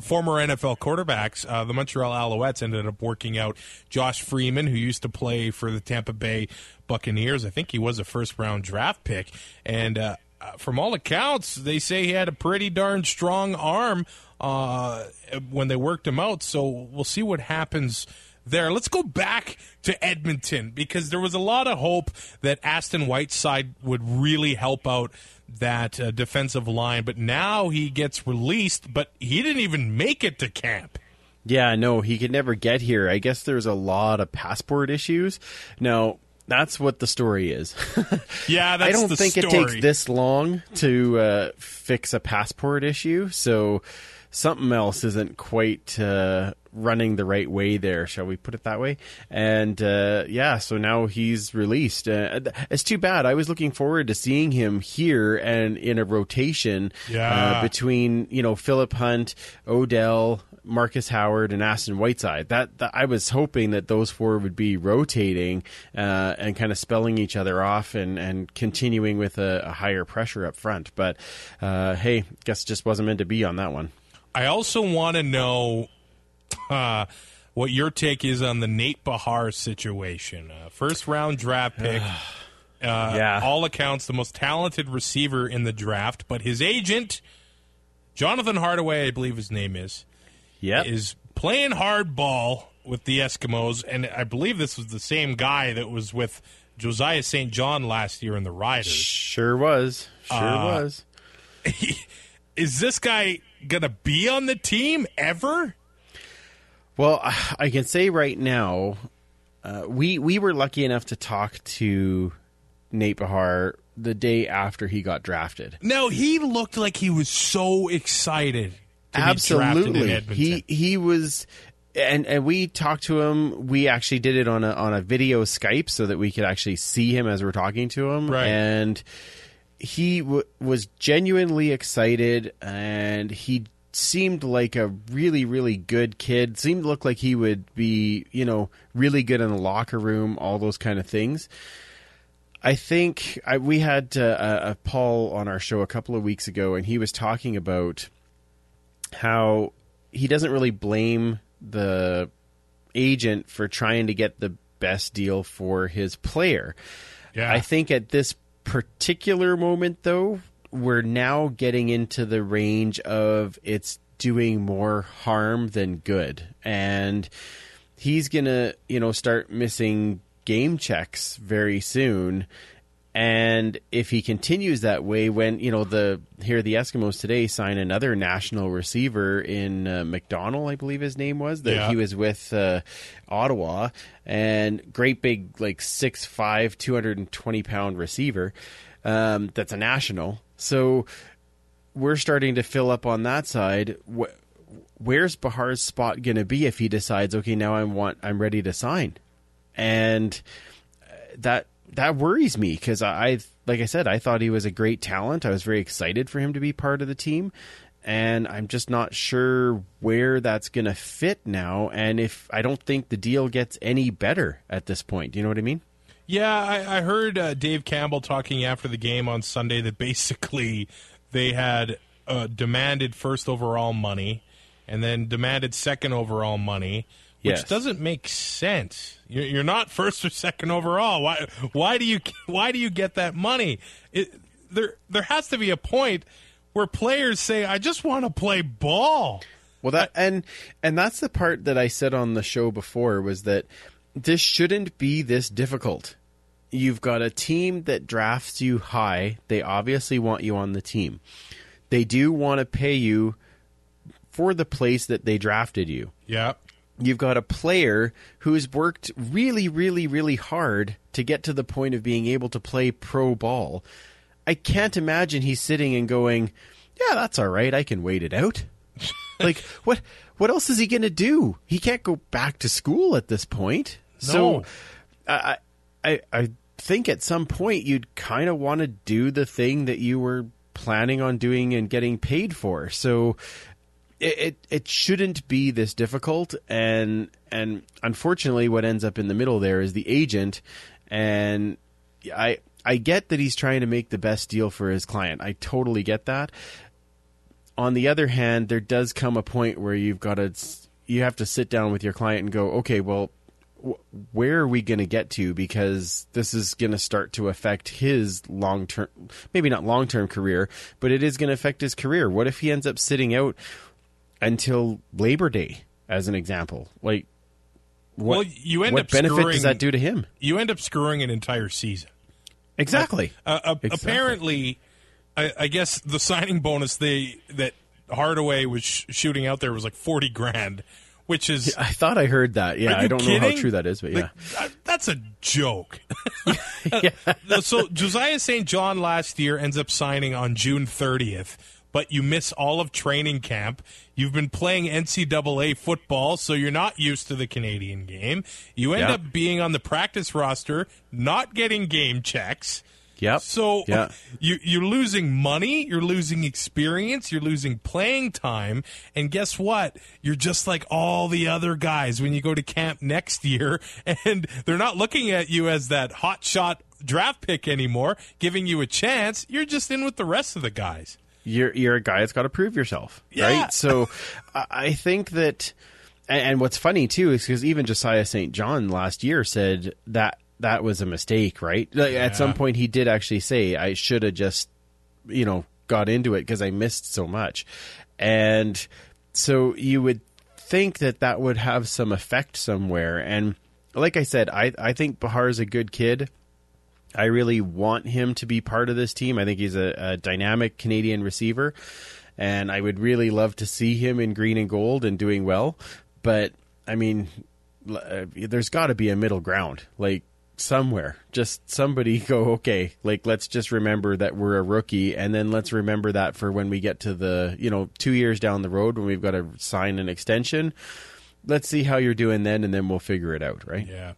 former NFL quarterbacks, uh, the Montreal Alouettes ended up working out Josh Freeman, who used to play for the Tampa Bay Buccaneers. I think he was a first round draft pick, and uh, uh, from all accounts, they say he had a pretty darn strong arm uh, when they worked him out. So we'll see what happens there. Let's go back to Edmonton because there was a lot of hope that Aston Whiteside would really help out that uh, defensive line, but now he gets released, but he didn't even make it to camp. Yeah, no, he could never get here. I guess there's a lot of passport issues. Now, that's what the story is. (laughs) Yeah, that's I don't think it takes this long to uh, fix a passport issue, so something else isn't quite uh, running the right way there, shall we put it that way? And uh, yeah, so now he's released. Uh, it's too bad. I was looking forward to seeing him here and in a rotation Yeah. uh, between you know Philip Hunt, Odell. Marcus Howard and Aston Whiteside. That, that I was hoping that those four would be rotating uh, and kind of spelling each other off and, and continuing with a, a higher pressure up front. But uh, hey, guess it just wasn't meant to be on that one. I also want to know uh, what your take is on the Nate Behar situation. Uh, first round draft (sighs) pick. Uh, Yeah. All accounts, the most talented receiver in the draft, but his agent, Jonathan Hardaway, I believe his name is, Yeah, is playing hardball with the Eskimos, and I believe this was the same guy that was with Josiah St. John last year in the Riders. sure was, sure Uh, was. (laughs) Is this guy gonna be on the team ever? Well, (sighs) I can say right now, uh, we we were lucky enough to talk to Nate Behar the day after he got drafted. No, he looked like he was so excited. To Be in Absolutely, he he was. And and we talked to him. We actually did it on a on a video Skype so that we could actually see him as we're talking to him. Right. And he w- was genuinely excited, and he seemed like a really really good kid. Seemed to look like he would be you know really good in the locker room, all those kind of things. I think I, we had uh, a, a Paul on our show a couple of weeks ago, and he was talking about how he doesn't really blame the agent for trying to get the best deal for his player. Yeah. I think at this particular moment, though, we're now getting into the range of it's doing more harm than good. And he's going to, you know, start missing game checks very soon. And if he continues that way, when you know the here the Eskimos today sign another national receiver in uh, McDonald, I believe his name was that Yeah. he was with uh, Ottawa, and great big like six five, two hundred and twenty pound receiver. um, that's a national. So we're starting to fill up on that side. Wh- where's Behar's spot going to be if he decides, okay, now I want, I'm ready to sign, and uh, that that worries me because I, like I said, I thought he was a great talent. I was very excited for him to be part of the team, and I'm just not sure where that's going to fit now. And if I don't think the deal gets any better at this point, do you know what I mean? Yeah, I, I heard uh, Dave Campbell talking after the game on Sunday that basically they had uh, demanded first overall money and then demanded second overall money, which Yes. doesn't make sense. You're, you're not first or second overall. Why? Why do you? Why do you get that money? It, there, there has to be a point where players say, "I just want to play ball." Well, that and and that's the part that I said on the show before was that this shouldn't be this difficult. You've got a team that drafts you high. They obviously want you on the team. They do want to pay you for the place that they drafted you. Yeah. You've got a player who's worked really, really, really hard to get to the point of being able to play pro ball. I can't imagine he's sitting and going, "Yeah, that's all right. I can wait it out." (laughs) like what? What else is he going to do? He can't go back to school at this point. So, I, I, I think at some point you'd kind of want to do the thing that you were planning on doing and getting paid for. So, it, it it shouldn't be this difficult and and unfortunately what ends up in the middle there is the agent and I I get that he's trying to make the best deal for his client. I totally get that. On the other hand, there does come a point where you've got to you have to sit down with your client and go, "Okay, well, where are we going to get to because this is going to start to affect his long term maybe not long term career but it is going to affect his career what if he ends up sitting out until labor day as an example like what, Well, you end what up benefit screwing- does that do to him You end up screwing an entire season. exactly Uh, uh, Exactly. Apparently, I, I guess the signing bonus they that Hardaway was sh- shooting out there was like forty grand, which is (laughs) i thought i heard that yeah i don't know how true that is but yeah Like, that's a joke. (laughs) (laughs) yeah. So Josiah St. John last year ends up signing on June 30th, but you miss all of training camp. You've been playing NCAA football, so you're not used to the Canadian game. You end Yeah. up being on the practice roster, not getting game checks. yep So yeah you you're losing money, you're losing experience, you're losing playing time, and guess what? You're just like all the other guys when you go to camp next year, (laughs) and they're not looking at you as that hot shot draft pick anymore, giving you a chance. You're just in with the rest of the guys. You're you're a guy that's got to prove yourself, Yeah. right? So I think that, and, what's funny too is because even Josiah St. John last year said that that was a mistake, right? Like, At some point, he did actually say, "I should have just, you know, got into it because I missed so much," and so you would think that that would have some effect somewhere. And like I said, I I think Behar's a good kid. I really want him to be part of this team. I think he's a, a dynamic Canadian receiver, and I would really love to see him in green and gold and doing well. But I mean, uh, there's got to be a middle ground, like somewhere. Just somebody (laughs) go, okay, like let's just remember that we're a rookie, and then let's remember that for when we get to the, you know, two years down the road when we've got to sign an extension. Let's see how you're doing then, and then we'll figure it out, right? Yeah.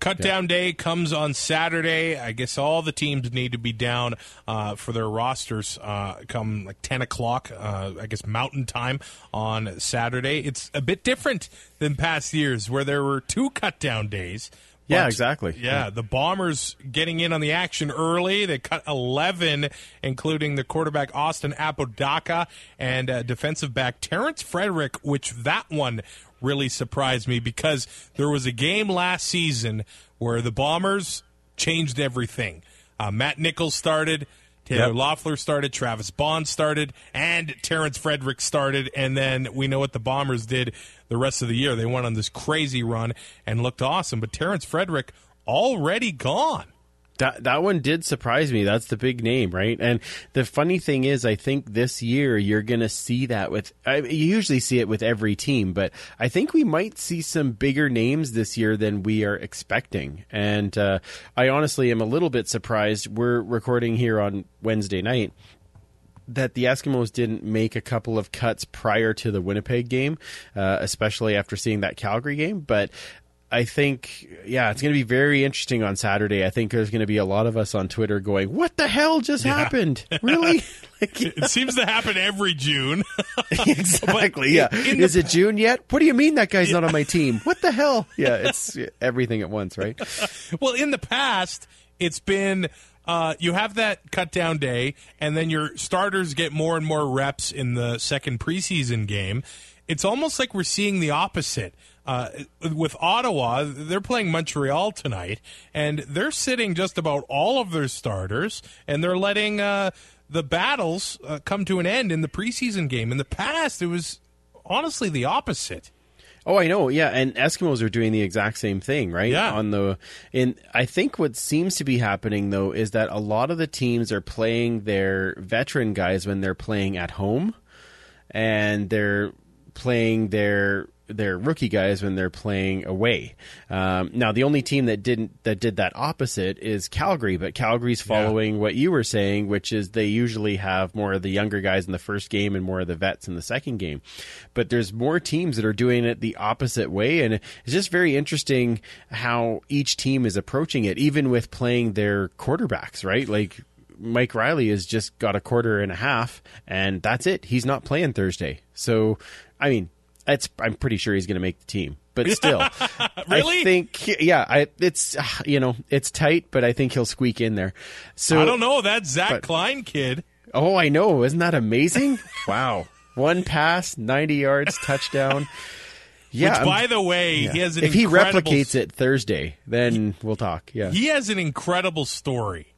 Cut down day comes on Saturday. I guess all the teams need to be down uh, for their rosters uh, come like 10 o'clock, uh, I guess Mountain Time on Saturday. It's a bit different than past years where there were two cut down days. Yeah, But, exactly. Yeah, the Bombers getting in on the action early. They cut 11, including the quarterback Austin Apodaca and uh, defensive back Terrence Frederick, which that one really surprised me because there was a game last season where the Bombers changed everything. Uh, Matt Nichols started. Taylor Yep. Loffler started, Travis Bond started, and Terrence Frederick started, and then we know what the Bombers did the rest of the year. They went on this crazy run and looked awesome, but Terrence Frederick already gone. That that one did surprise me. That's the big name, right? And the funny thing is, I think this year you're going to see that with. I, you usually see it with every team, but I think we might see some bigger names this year than we are expecting. And uh, I honestly am a little bit surprised. We're recording here on Wednesday night that the Eskimos didn't make a couple of cuts prior to the Winnipeg game, uh, especially after seeing that Calgary game. But I think, yeah, it's going to be very interesting on Saturday. I think there's going to be a lot of us on Twitter going, "What the hell just yeah. happened? (laughs) Really?" like, yeah. It seems to happen every June. (laughs) exactly. yeah. Is the... it June yet? What do you mean that guy's yeah. not on my team? What the hell? Yeah, it's (laughs) everything at once, right? well, in the past, it's been. Uh, you have that cut down day, and then your starters get more and more reps in the second preseason game. It's almost like we're seeing the opposite uh, with Ottawa, they're playing Montreal tonight, and they're sitting just about all of their starters, and they're letting uh, the battles uh, come to an end in the preseason game. In the past, it was honestly the opposite. Oh, I know. Yeah, and Eskimos are doing the exact same thing, right? Yeah. On the in I think what seems to be happening though is that a lot of the teams are playing their veteran guys when they're playing at home and they're playing their their rookie guys when they're playing away. Um, now, the only team that didn't that did that opposite is Calgary, but Calgary's following yeah. what you were saying, which is they usually have more of the younger guys in the first game and more of the vets in the second game. But there's more teams that are doing it the opposite way, and it's just very interesting how each team is approaching it, even with playing their quarterbacks, right? Like Mike Reilly has just got a quarter and a half, and that's it. He's not playing Thursday. So, I mean, it's, I'm pretty sure he's going to make the team, but (laughs) still, really? I think yeah, I, it's you know it's tight, but I think he'll squeak in there. So I don't know that Zach but, Klein kid. Oh, I know, isn't that amazing? (laughs) wow, one pass, ninety yards, touchdown. Yeah. Which, by the way, yeah. he has an if he replicates it Thursday, then we'll talk. Yeah, he has an incredible story.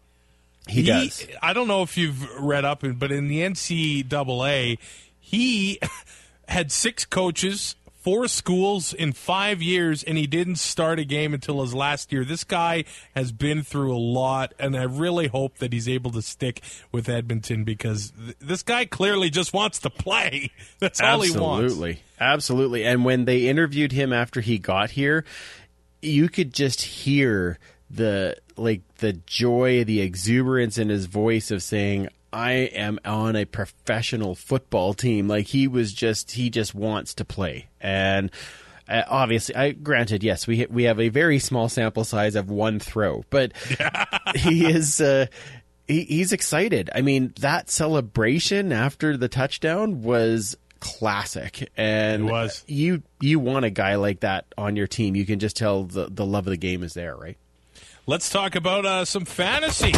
He, he does. I don't know if you've read up, but in the NCAA, he (laughs) had six coaches, four schools in five years, and he didn't start a game until his last year. This guy has been through a lot, and I really hope that he's able to stick with Edmonton because th- this guy clearly just wants to play. (laughs) That's all he wants. Absolutely. Absolutely. And when they interviewed him after he got here, you could just hear the like the joy, the exuberance in his voice of saying, I am on a professional football team. Like he was just, he just wants to play. And uh, obviously, I granted, yes, we we have a very small sample size of one throw, but (laughs) he is. Uh, he, he's excited. I mean, that celebration after the touchdown was classic, and it was. you you want a guy like that on your team. You can just tell the the love of the game is there, right? Let's talk about uh, some fantasy.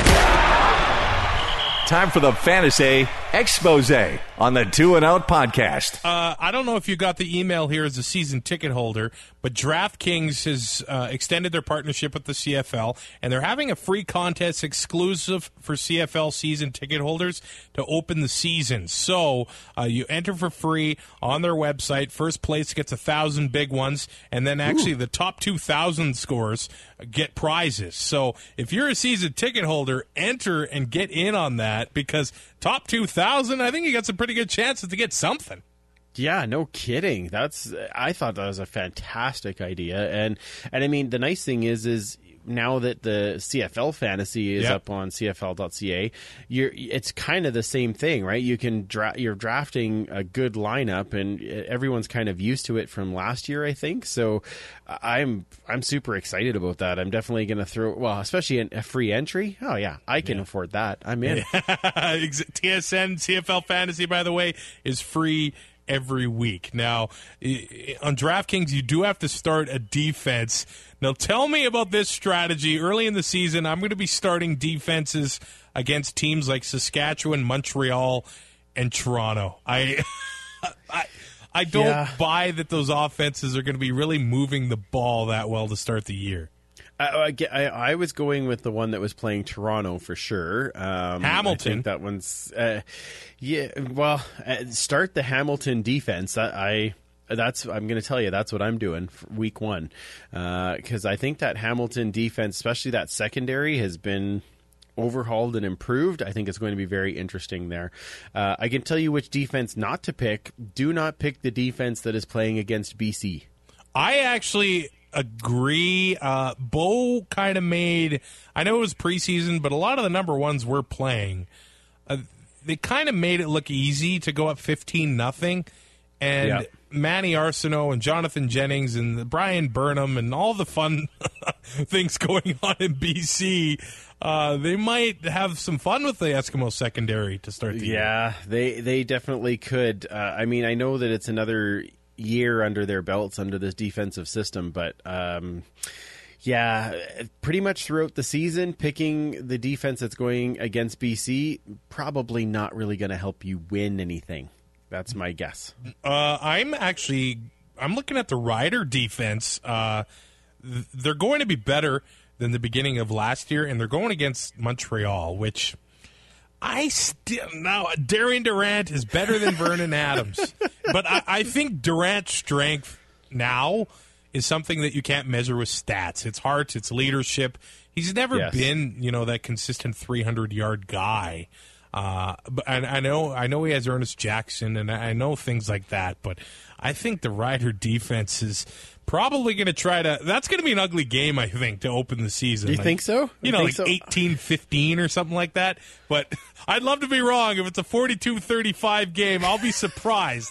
Time for the fantasy expose on the Two and Out podcast. Uh, I don't know if you got the email here as a season ticket holder, but DraftKings has uh, extended their partnership with the CFL, and they're having a free contest exclusive for CFL season ticket holders to open the season. So uh, you enter for free on their website. First place gets a thousand big ones, and then actually Ooh. the top two thousand scores get prizes. So if you're a season ticket holder, enter and get in on that because top two thousand, I think you got some pretty good chances to get something. Yeah, no kidding. That's I thought that was a fantastic idea, and and I mean the nice thing is is now that the CFL fantasy is yep. up on CFL.ca, you're it's kind of the same thing, right? You can dra- you're drafting a good lineup, and everyone's kind of used to it from last year, I think. So I'm I'm super excited about that. I'm definitely going to throw well, especially a free entry. Oh yeah, I can yeah. afford that. I'm in. (laughs) TSN CFL fantasy, by the way, is free every week. Now, on DraftKings, you do have to start a defense. Now, tell me about this strategy. Early in the season, I'm going to be starting defenses against teams like Saskatchewan, Montreal, and Toronto. I. (laughs) I I don't yeah. buy that those offenses are going to be really moving the ball that well to start the year. I, I, I, was going with the one that was playing Toronto for sure. Um, Hamilton. I think that one's uh, yeah. Well, uh, start the Hamilton defense. I That's I'm going to tell you. That's what I'm doing week one, because I think that Hamilton defense, especially that secondary, has been overhauled and improved. I think it's going to be very interesting there. Uh, I can tell you which defense not to pick. Do not pick the defense that is playing against BC. I actually agree. Uh, Bo kind of made. I know it was preseason, but a lot of the number ones were playing. Uh, they kind of made it look easy to go up fifteen nothing, and Yeah. Manny Arceneaux and Jonathon Jennings and Bryan Burnham and all the fun (laughs) things going on in BC. Uh, they might have some fun with the Eskimo secondary to start the year. Yeah, they they definitely could. Uh, I mean, I know that it's another year under their belts under this defensive system, but um, yeah, pretty much throughout the season, picking the defense that's going against BC probably not really going to help you win anything. That's my guess. Uh, I'm actually I'm looking at the Rider defense. Uh, they're going to be better than the beginning of last year, and they're going against Montreal, which I still now Darian Durant is better than Vernon Adams, (laughs) but I, I think Durant's strength now is something that you can't measure with stats. It's heart, it's leadership. He's never Yes. been, you know, that consistent 300 yard guy. Uh, but I, I know, I know he has Ernest Jackson, and I know things like that. But I think the Rider defense is probably going to try to. That's going to be an ugly game, I think, to open the season. Do you Like, think so? You know, like so. 18-15 or something like that. But (laughs) I'd love to be wrong. If it's a 42-35 game, I'll be surprised.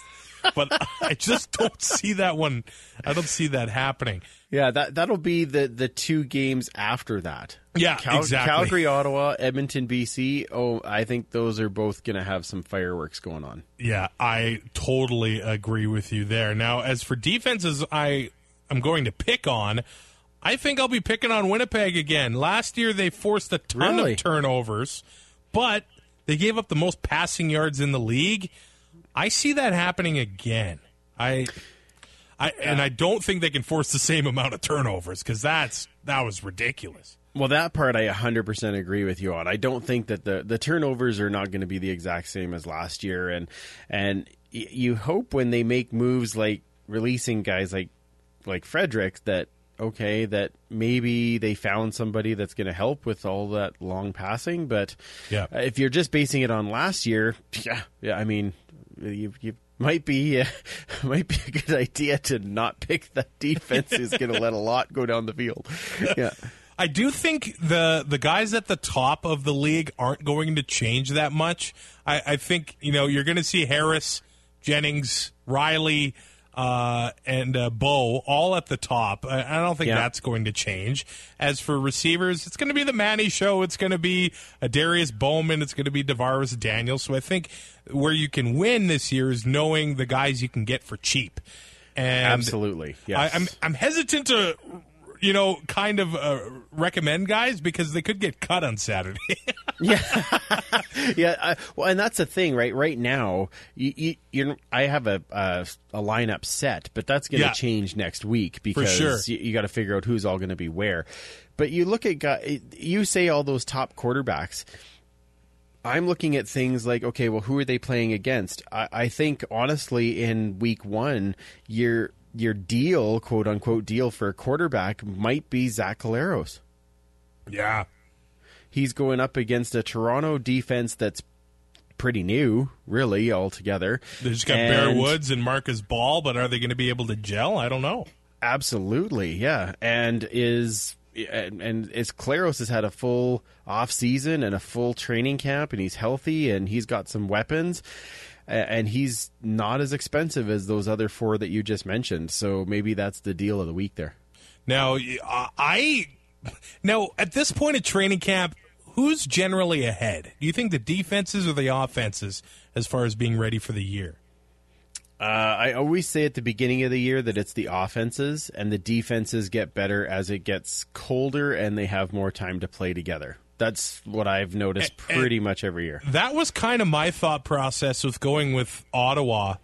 But (laughs) I just don't see that one. I don't see that happening. Yeah, that that'll be the the two games after that. Yeah, exactly. Calgary, Ottawa, Edmonton, BC. Oh, I think those are both going to have some fireworks going on. Yeah, I totally agree with you there. Now, as for defenses, I am going to pick on. I think I'll be picking on Winnipeg again. Last year, they forced a ton Really? of turnovers, but they gave up the most passing yards in the league. I see that happening again. I, I, and I don't think they can force the same amount of turnovers because that's that was ridiculous. Well, that part I 100% agree with you on. I don't think that the, the turnovers are not going to be the exact same as last year, and and y- you hope when they make moves like releasing guys like like Frederick that okay that maybe they found somebody that's going to help with all that long passing, but Yeah. if you're just basing it on last year, yeah, yeah, I mean, you you might be uh, (laughs) might be a good idea to not pick that (laughs) defense who's going to let a lot go down the field. Yeah. (laughs) I do think the the guys at the top of the league aren't going to change that much. I, I think you know you're going to see Harris, Jennings, Reilly, uh, and uh, Bo all at the top. I, I don't think Yeah. that's going to change. As for receivers, it's going to be the Manny show. It's going to be a Darius Bowman. It's going to be Devaris Daniels. So I think where you can win this year is knowing the guys you can get for cheap. And Absolutely, yes. I, I'm I'm hesitant to, you know, kind of uh, recommend guys because they could get cut on Saturday. (laughs) (laughs) yeah, I, well, and that's the thing, right? Right now, you, you, you're, I have a, a a lineup set, but that's going to Yeah. change next week because sure. you, you got to figure out who's all going to be where. But you look at guy, you say all those top quarterbacks. I'm looking at things like, okay, well, who are they playing against? I, I think honestly, in week one, your your deal, quote unquote, deal for a quarterback might be Zach Collaros. yeah, He's going up against a Toronto defense that's pretty new, really, altogether. they just got Bear Woods and Marcus Ball, but are they going to be able to gel? I don't know. Absolutely, yeah. And is and, and is Collaros has had a full off season and a full training camp, and he's healthy and he's got some weapons. And he's not as expensive as those other four that you just mentioned. So maybe that's the deal of the week there. Now, I now at this point of training camp, who's generally ahead? Do you think the defenses or the offenses as far as being ready for the year? Uh, I always say at the beginning of the year that it's the offenses and the defenses get better as it gets colder and they have more time to play together. That's what I've noticed And- pretty much every year. that was kind of my thought process with going with Ottawa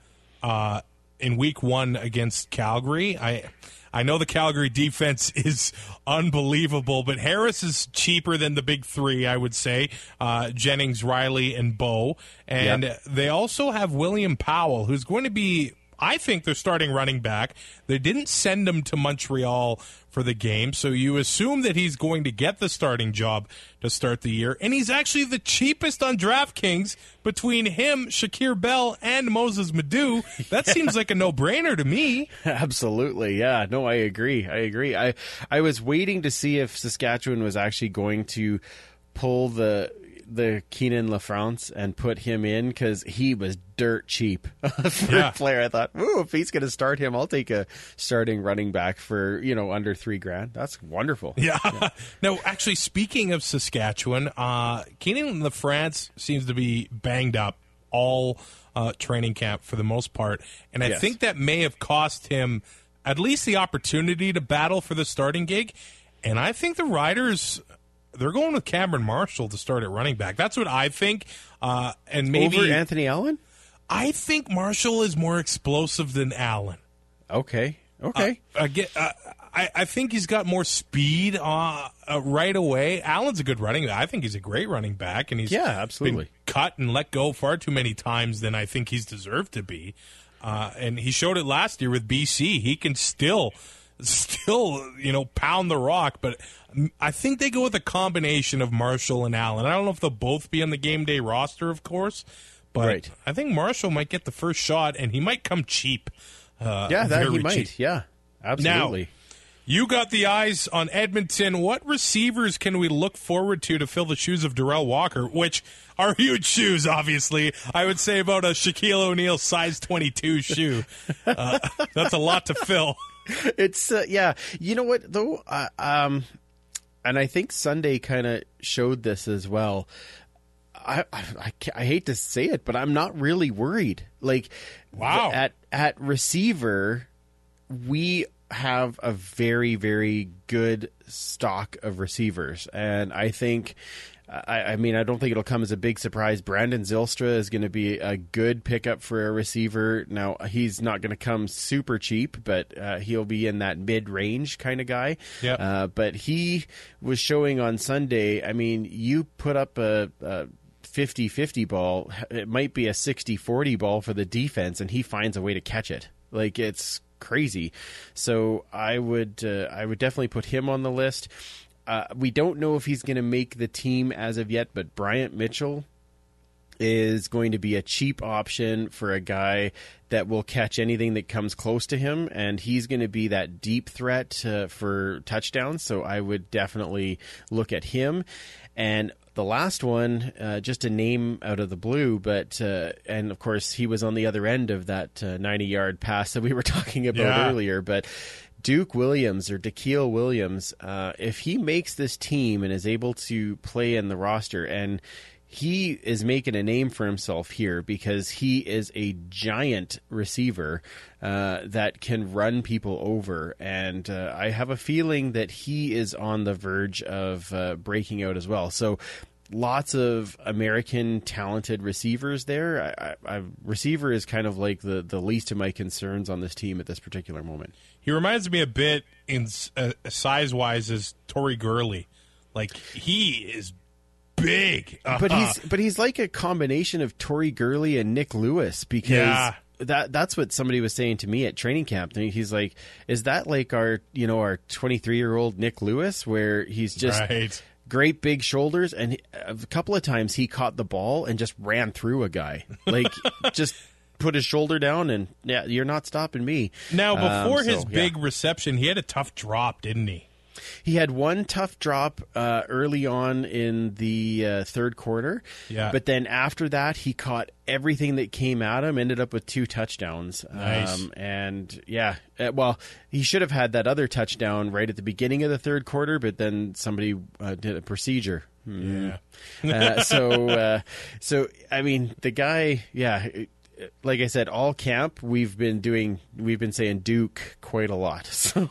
uh, in Week One against Calgary. I I know the Calgary defense (laughs) is unbelievable, but Harris is cheaper than the big three. I would say uh, Jennings, Reilly, and Bo, and Yep. they also have William Powell, who's going to be. I think they're starting running back. They didn't send him to Montreal for the game, so you assume that he's going to get the starting job to start the year. And he's actually the cheapest on DraftKings between him, Shakir Bell, and Moses Madu. That (laughs) seems like a no brainer to me. Absolutely, yeah. No, I agree. I agree. I I was waiting to see if Saskatchewan was actually going to pull the the Kienan LaFrance and put him in because he was dirt cheap (laughs) for Yeah. a player. I thought, ooh, if he's going to start him, I'll take a starting running back for you know under three grand. That's wonderful. Yeah. (laughs) no, actually, speaking of Saskatchewan, uh, Kienan LaFrance seems to be banged up all uh, training camp for the most part, and I Yes. think that may have cost him at least the opportunity to battle for the starting gig. And I think the Riders. They're going with Cameron Marshall to start at running back. That's what I think. Uh, and maybe Over Anthony Allen. I think Marshall is more explosive than Allen. Okay. Okay. I get. Uh, I, I think he's got more speed uh, uh, right away. Allen's a good running. I think he's a great running back, and he's Yeah, absolutely. been cut and let go far too many times than I think he's deserved to be. Uh, and he showed it last year with BC. He can still, still, you know, pound the rock. But I think they go with a combination of Marshall and Allen. I don't know if they'll both be on the game day roster, of course. But Right. I think Marshall might get the first shot, and he might come cheap. Uh, yeah, that he very might. Yeah. Absolutely. Now, You got the eyes on Edmonton. What receivers can we look forward to to fill the shoes of Derel Walker, which are huge shoes, obviously. I would say about a Shaquille O'Neal size 22 shoe. Uh, (laughs) that's a lot to fill. (laughs) it's uh, yeah. You know what though? Uh, um and i think sunday kind of showed this as well. I, I I hate to say it but i'm not really worried. Like Wow. at at receiver we have a very very good stock of receivers. And i think I, I mean, I don't think it'll come as a big surprise. Brandon Zylstra is going to be a good pickup for a receiver. Now, he's not going to come super cheap, but uh, he'll be in that mid range kind of guy. Yeah. Uh, but he was showing on Sunday. I mean, you put up a. a 50-50 ball it might be a 60-40 ball for the defense and he finds a way to catch it like it's crazy so i would uh, i would definitely put him on the list uh, we don't know if he's going to make the team as of yet but bryant mitchell is going to be a cheap option for a guy that will catch anything that comes close to him, and he's going to be that deep threat uh, for touchdowns. So I would definitely look at him. And the last one, uh, just a name out of the blue, but uh, and of course he was on the other end of that uh, ninety-yard pass that we were (laughs) talking about Yeah. earlier, but. Duke Williams or Daquille Williams, uh, if he makes this team and is able to play in the roster, and he is making a name for himself here because he is a giant receiver uh, that can run people over, and uh, I have a feeling that he is on the verge of uh, breaking out as well. So. Lots of American talented receivers there. I, I, I, receiver is kind of like the, the least of my concerns on this team at this particular moment. He reminds me a bit in uh, size wise as Tori Gurley. Like he is big, but Uh-huh. he's but he's like a combination of Tori Gurley and Nick Lewis because Yeah. that that's what somebody was saying to me at training camp. He's like, "Is that like our you know our 23 year old Nick Lewis where he's just right. Great big shoulders and a couple of times he caught the ball and just ran through a guy like (laughs) just." Put his shoulder down and yeah, you're not stopping me. Now, Um, before so, his yeah. big reception, he had a tough drop, didn't he? He had one tough drop uh, early on in the uh, third quarter. Yeah. But then after that, he caught everything that came at him, ended up with two touchdowns. Nice. Um, and yeah, uh, well, he should have had that other touchdown right at the beginning of the third quarter, but then somebody uh, did a procedure. Yeah. uh, so, uh, so I mean, the guy, yeah. uh, Like I said, all camp we've been doing, we've been saying Duke quite a lot. (laughs) So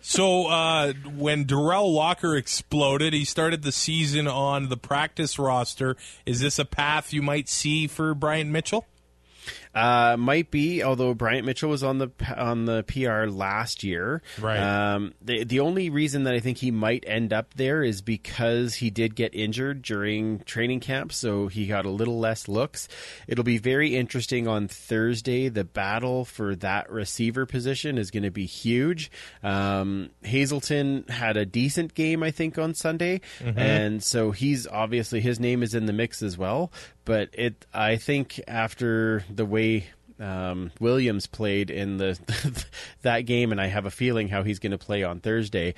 So uh, when Derel Walker exploded, he started the season on the practice roster. Is this a path you might see for Brian Mitchell? Uh, might be, although Bryant Mitchell was on the on the PR last year. Right. Um, the the only reason that I think he might end up there is because he did get injured during training camp, so he got a little less looks. It'll be very interesting on Thursday. The battle for that receiver position is going to be huge. Um, Hazelton had a decent game, I think, on Sunday, and so he's obviously his name is in the mix as well. But it, I think, after the way um, Williams played in the (laughs) that game, and I have a feeling how he's going to play on Thursday.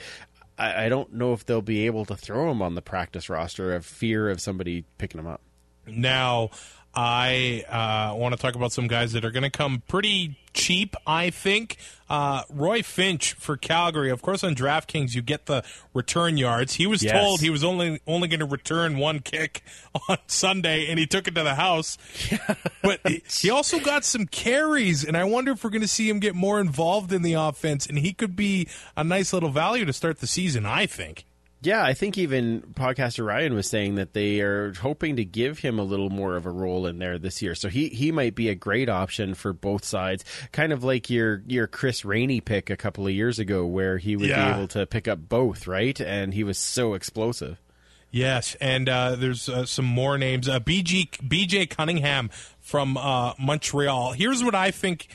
I, I don't know if they'll be able to throw him on the practice roster of fear of somebody picking him up. Now, I uh, want to talk about some guys that are going to come pretty cheap, I think. Uh, Roy Finch for Calgary. Of course, on DraftKings, you get the return yards. He was Yes. told he was only only going to return one kick (laughs) on Sunday, and he took it to the house. (laughs) but he, he also got some carries, and I wonder if we're going to see him get more involved in the offense, and he could be a nice little value to start the season, I think. Yeah, I think even podcaster Ryan was saying that they are hoping to give him a little more of a role in there this year. So he, he might be a great option for both sides, kind of like your your Chris Rainey pick a couple of years ago, where he would Yeah. be able to pick up both, right? And he was so explosive. Yes, and uh, there's uh, some more names. Uh, BG BJ Cunningham from uh, Montreal. Here's what I think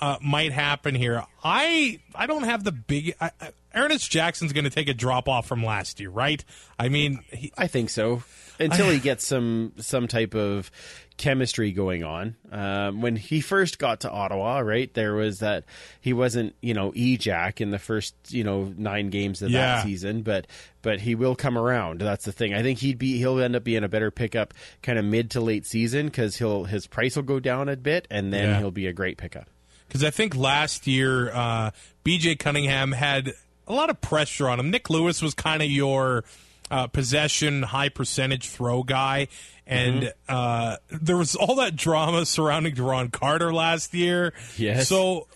uh, might happen here. I I don't have the big. I, I, Ernest Jackson's going to take a drop off from last year, right? I mean, he, I think so. Until he gets some some type of chemistry going on. Um, when he first got to Ottawa, right, there was that he wasn't, you know, E Jack in the first, you know, nine games of Yeah. that season, but but he will come around. That's the thing. I think he'd be he'll end up being a better pickup kind of mid to late season because he'll his price will go down a bit, and then Yeah. he'll be a great pickup. because I think last year uh, BJ Cunningham had a lot of pressure on him. Nick Lewis was kind of your uh, possession, high percentage throw guy, and uh, there was all that drama surrounding Duron Carter last year. Yes. So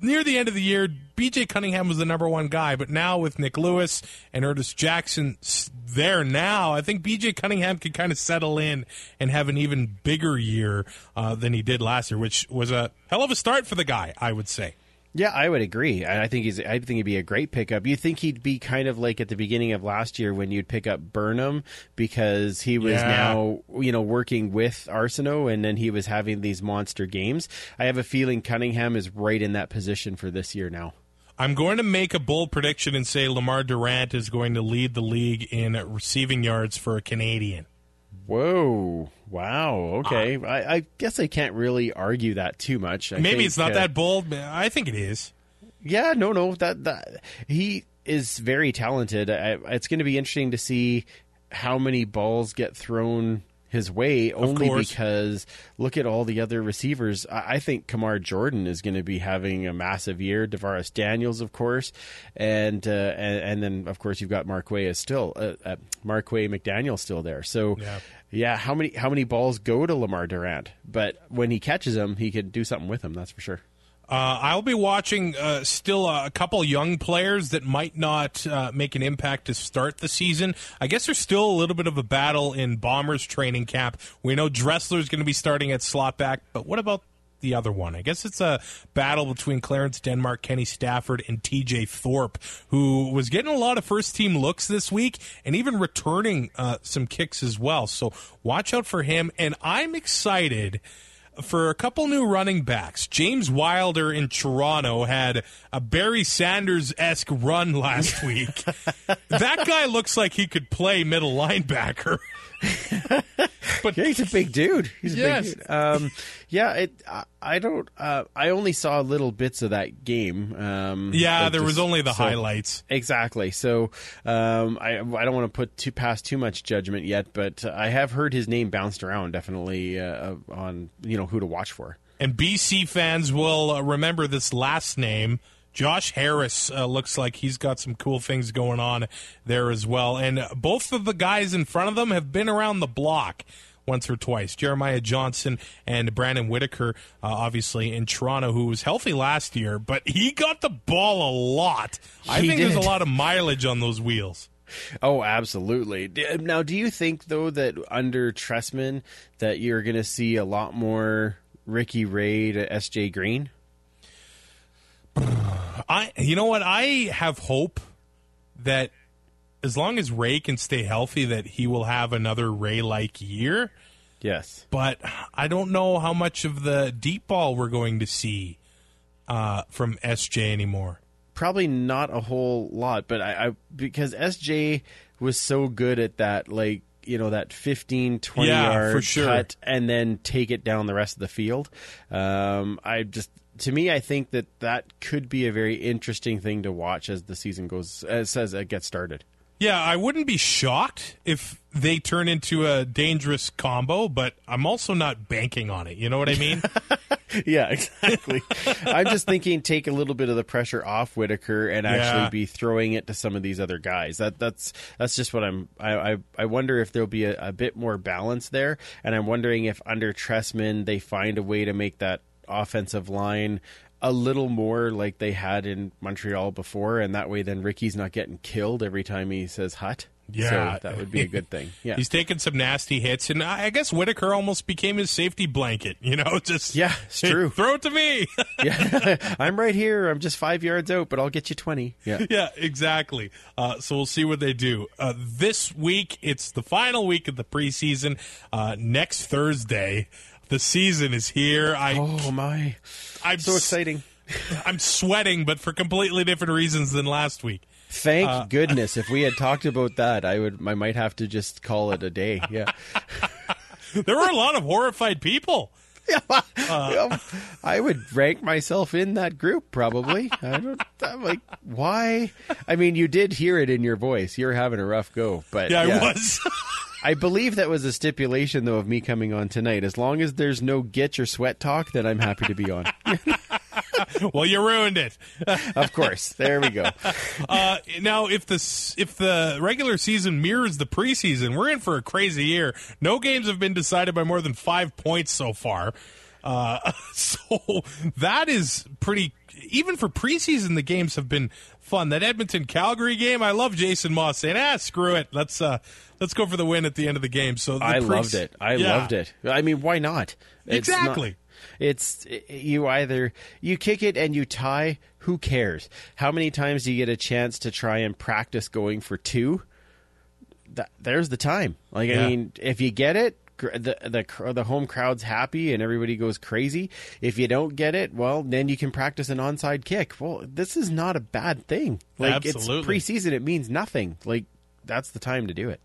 near the end of the year, BJ Cunningham was the number one guy, but now with Nick Lewis and Ernest Jackson there now, I think BJ Cunningham can kind of settle in and have an even bigger year uh, than he did last year, which was a hell of a start for the guy, I would say. Yeah, I would agree. I I think he's. I think he'd be a great pickup. You think he'd be kind of like at the beginning of last year when you'd pick up Burnham because he was Yeah. now you know working with Arceneaux and then he was having these monster games. I have a feeling Cunningham is right in that position for this year now. I'm going to make a bold prediction and say Lemar Durant is going to lead the league in receiving yards for a Canadian. Whoa! Wow. Okay. I, I guess I can't really argue that too much. I Maybe think, it's not uh, that bold. but I think it is. Yeah, no, no, that that he is very talented. I, it's going to be interesting to see how many balls get thrown his way. Only because look at all the other receivers. I, I think Kamar Jorden is going to be having a massive year. Devaris Daniels, of course, and uh, and, and then of course you've got Marquay is still uh, uh, Marquay McDaniel still there. So. Yeah. Yeah, how many how many balls go to Lemar Durant? But when he catches them, he can do something with them. That's for sure. Uh, I'll be watching uh, still a couple young players that might not uh, make an impact to start the season. I guess there's still a little bit of a battle in Bombers training camp. We know Dressler's going to be starting at slot back, but what about the other one? I guess it's a battle between Clarence Denmark, Kenny Stafford, and TJ Thorpe, who was getting a lot of first team looks this week and even returning uh, some kicks as well. So watch out for him. And I'm excited for a couple new running backs. James Wilder in Toronto had a Barry Sanders esque run (laughs) last week. that guy looks like he could play middle linebacker. (laughs) but Yeah, he's a big dude. He's a Yes. big dude. Um, yeah, it. I, I don't. Uh, I only saw little bits of that game. Um, yeah, there was only the so- highlights. Exactly. So um, I I don't want to put too past too much judgment yet, but I have heard his name bounced around definitely uh, on you know who to watch for. And BC fans will uh, remember this last name. Josh Harris uh, looks like he's got some cool things going on there as well. And both of the guys in front of them have been around the block once or twice. Jeremiah Johnson and Brandon Whitaker, uh, obviously in Toronto, who was healthy last year, but he got the ball a lot. I He think there's a lot of mileage on those wheels. Oh, absolutely. Now, do you think though that under Trestman that you're going to see a lot more Ricky Ray to SJ Green? (sighs) I you know what I have hope that as long as Ray can stay healthy that he will have another Ray like year Yes. but I don't know how much of the deep ball we're going to see uh, from SJ anymore. Probably not a whole lot, but I, I because SJ was so good at that, like you know that 15 20 Yeah, yard for sure. cut and then take it down the rest of the field um, i just to me i think that that could be a very interesting thing to watch as the season goes as, as it gets started Yeah, I wouldn't be shocked if they turn into a dangerous combo, but I'm also not banking on it. You know what I mean? (laughs) yeah exactly (laughs) i'm just thinking take a little bit of the pressure off whitaker and actually Yeah. be throwing it to some of these other guys that that's that's just what i'm i i, I wonder if there'll be a, a bit more balance there and i'm wondering if under trestman they find a way to make that offensive line a little more like they had in montreal before and that way then ricky's not getting killed every time he says hut Yeah. so that would be a good thing (laughs) yeah He's taken some nasty hits, and I guess Whitaker almost became his safety blanket. You know, (laughs) just Yeah, it's (laughs) true. throw it to me. yeah i'm right here i'm just five yards out but i'll get you 20 yeah yeah, exactly. Uh, so we'll see what they do. Uh, this week, it's the final week of the preseason. Uh, next Thursday, the season is here. I, oh my I'm so exciting (laughs) I'm sweating, but for completely different reasons than last week. Thank Uh, goodness. If we had talked about that, I would. I might have to just call it a day. Yeah. (laughs) There were a lot of horrified people. (laughs) Um, I would rank myself in that group probably. I don't. I'm like, why? I mean, you did hear it in your voice. You're having a rough go, but Yeah, I was. I believe that was a stipulation though of me coming on tonight. As long as there's no get your sweat talk, then I'm happy to be on. (laughs) well, you ruined it. (laughs) of course. There we go. Uh, now, if the if the regular season mirrors the preseason, we're in for a crazy year. No games have been decided by more than five points so far. Uh, (laughs) so that is pretty. Even for preseason, the games have been fun. That Edmonton Calgary game, I love Jason Maas saying, "Ah, screw it, let's uh, let's go for the win at the end of the game." So the I pre- loved it. I Yeah. loved it. I mean, why not? It's not- Exactly. it's you either you kick it and you tie. Who cares? How many times do you get a chance to try and practice going for two? That, there's the time. Like Yeah. I mean, if you get it, the the the home crowd's happy and everybody goes crazy. If you don't get it, well, then you can practice an onside kick. Well, this is not a bad thing. Like Absolutely. it's preseason; it means nothing. Like that's the time to do it.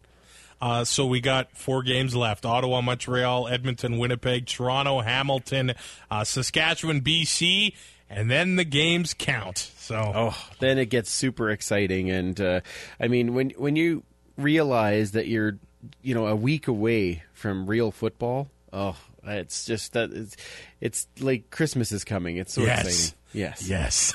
Uh, so we got four games left: Ottawa, Montreal, Edmonton, Winnipeg, Toronto, Hamilton, uh, Saskatchewan, BC, and then the games count. So Oh, then it gets super exciting, and uh, I mean, when when you realize that you're, you know, a week away from real football, oh, it's just that it's, it's like Christmas is coming. It's so Yes. exciting. Yes, Yes.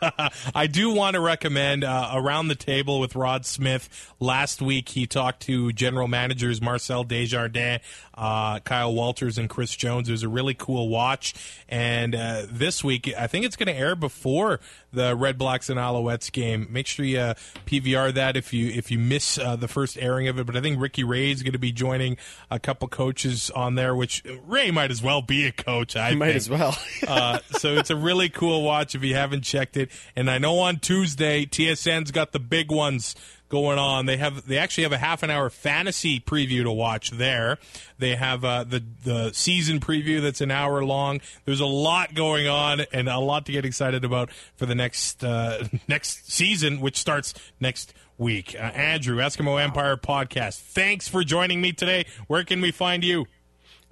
(laughs) I do want to recommend uh, Around the Table with Rod Smith. Last week, he talked to general managers Marcel Desjardins, uh, Kyle Walters, and Chris Jones. It was a really cool watch. And uh, this week, I think it's going to air before the Red Blacks and Alouettes game. Make sure you uh, PVR that if you if you miss uh, the first airing of it. But I think Ricky Ray is going to be joining a couple coaches on there, which Ray might as well be a coach. I might think. as well. uh, so it's a really cool (laughs) watch if you haven't checked it. And I know on Tuesday TSN's got the big ones going on. They have they actually have a half an hour fantasy preview to watch there. They have uh, the the season preview that's an hour long. There's a lot going on and a lot to get excited about for the next uh, (laughs) next season, which starts next week. Uh, Andrew Eskimo Empire podcast. Thanks for joining me today. Where can we find you?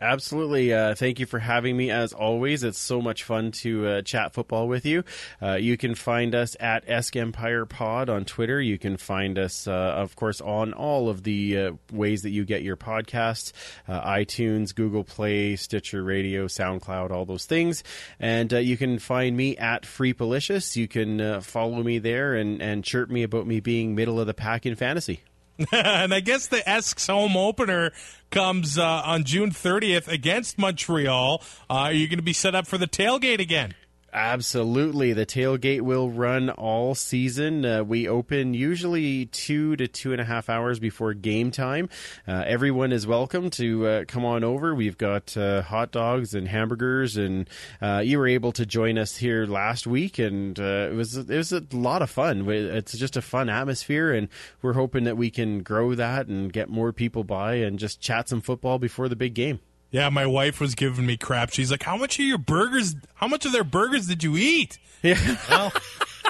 Absolutely. Uh, thank you for having me. As always, it's so much fun to uh, chat football with you. Uh, you can find us at Esk Empire Pod on Twitter. You can find us, uh, of course, on all of the uh, ways that you get your podcasts uh, iTunes, Google Play, Stitcher Radio, SoundCloud, all those things. And you can find me at Free Policious. You can follow me there and, and chirp me about me being middle of the pack in fantasy. (laughs) and I guess the Esks home opener comes uh, on June 30th against Montreal. Uh, are you going to be set up for the tailgate again? Absolutely. The tailgate will run all season. Uh, we open usually two to two and a half hours before game time. Uh, everyone is welcome to uh, come on over. We've got uh, hot dogs and hamburgers, and uh, you were able to join us here last week, and uh, it was it was a lot of fun. It's just a fun atmosphere, and we're hoping that we can grow that and get more people by and just chat some football before the big game. Yeah, my wife was giving me crap. She's like, "How much of your burgers? How much of their burgers did you eat?" Yeah. Well,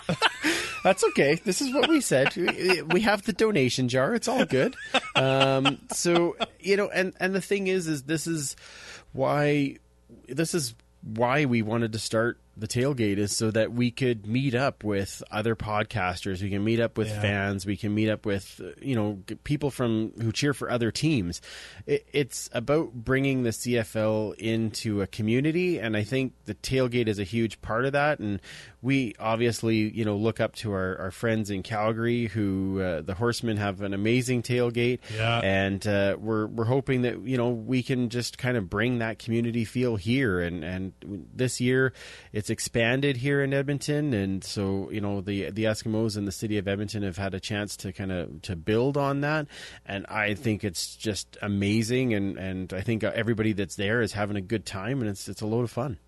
(laughs) That's okay. This is what we said. We, we have the donation jar. It's all good. Um, so you know, and and the thing is, is this is why this is why we wanted to start the tailgate is so that we could meet up with other podcasters. We can meet up with Yeah. fans. We can meet up with you know people from who cheer for other teams. It, it's about bringing the CFL into a community, and I think the tailgate is a huge part of that. And we obviously you know look up to our, our friends in Calgary, who uh, the Horsemen have an amazing tailgate, Yeah. and uh, we're we're hoping that you know we can just kind of bring that community feel here. And and this year it's expanded here in Edmonton, and so you know the the Eskimos and the city of Edmonton have had a chance to kind of to build on that, and I think it's just amazing, and and I think everybody that's there is having a good time, and it's it's a load of fun.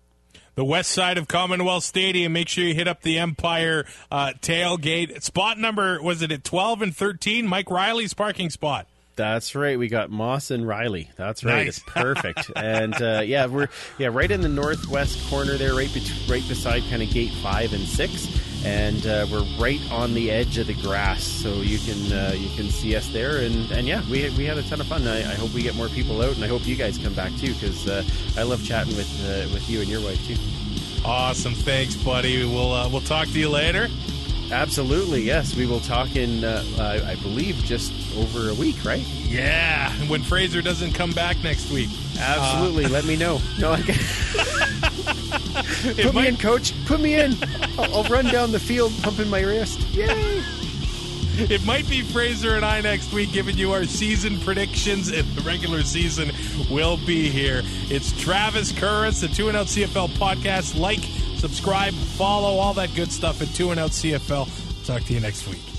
The west side of Commonwealth Stadium. Make sure you hit up the Empire uh, tailgate. Spot number was it at twelve and thirteen? Mike Reilly's parking spot. That's right. We got Maas and Reilly. That's right. Nice. It's (laughs) perfect. and uh, yeah, we're yeah right in the northwest corner there, right bet- right beside kind of gate five and six, and uh, we're right on the edge of the grass, so you can uh, you can see us there. And, and yeah, we we had a ton of fun. I, I hope we get more people out, and I hope you guys come back too, because uh, I love chatting with uh, with you and your wife too. Awesome, thanks, buddy. We'll uh, we'll talk to you later. Absolutely, yes. We will talk in uh, I, I believe just over a week, right? Yeah, when Fraser doesn't come back next week. Absolutely. Let me know. No, I (laughs) Put might- me in, coach. Put me in. I'll, I'll run down the field pumping my wrist. Yay! (laughs) It might be Fraser and I next week giving you our season predictions, and the regular season will be here. It's Travis Curris, the Two and Out CFL podcast. Like, subscribe, follow, all that good stuff at Two and Out CFL. Talk to you next week.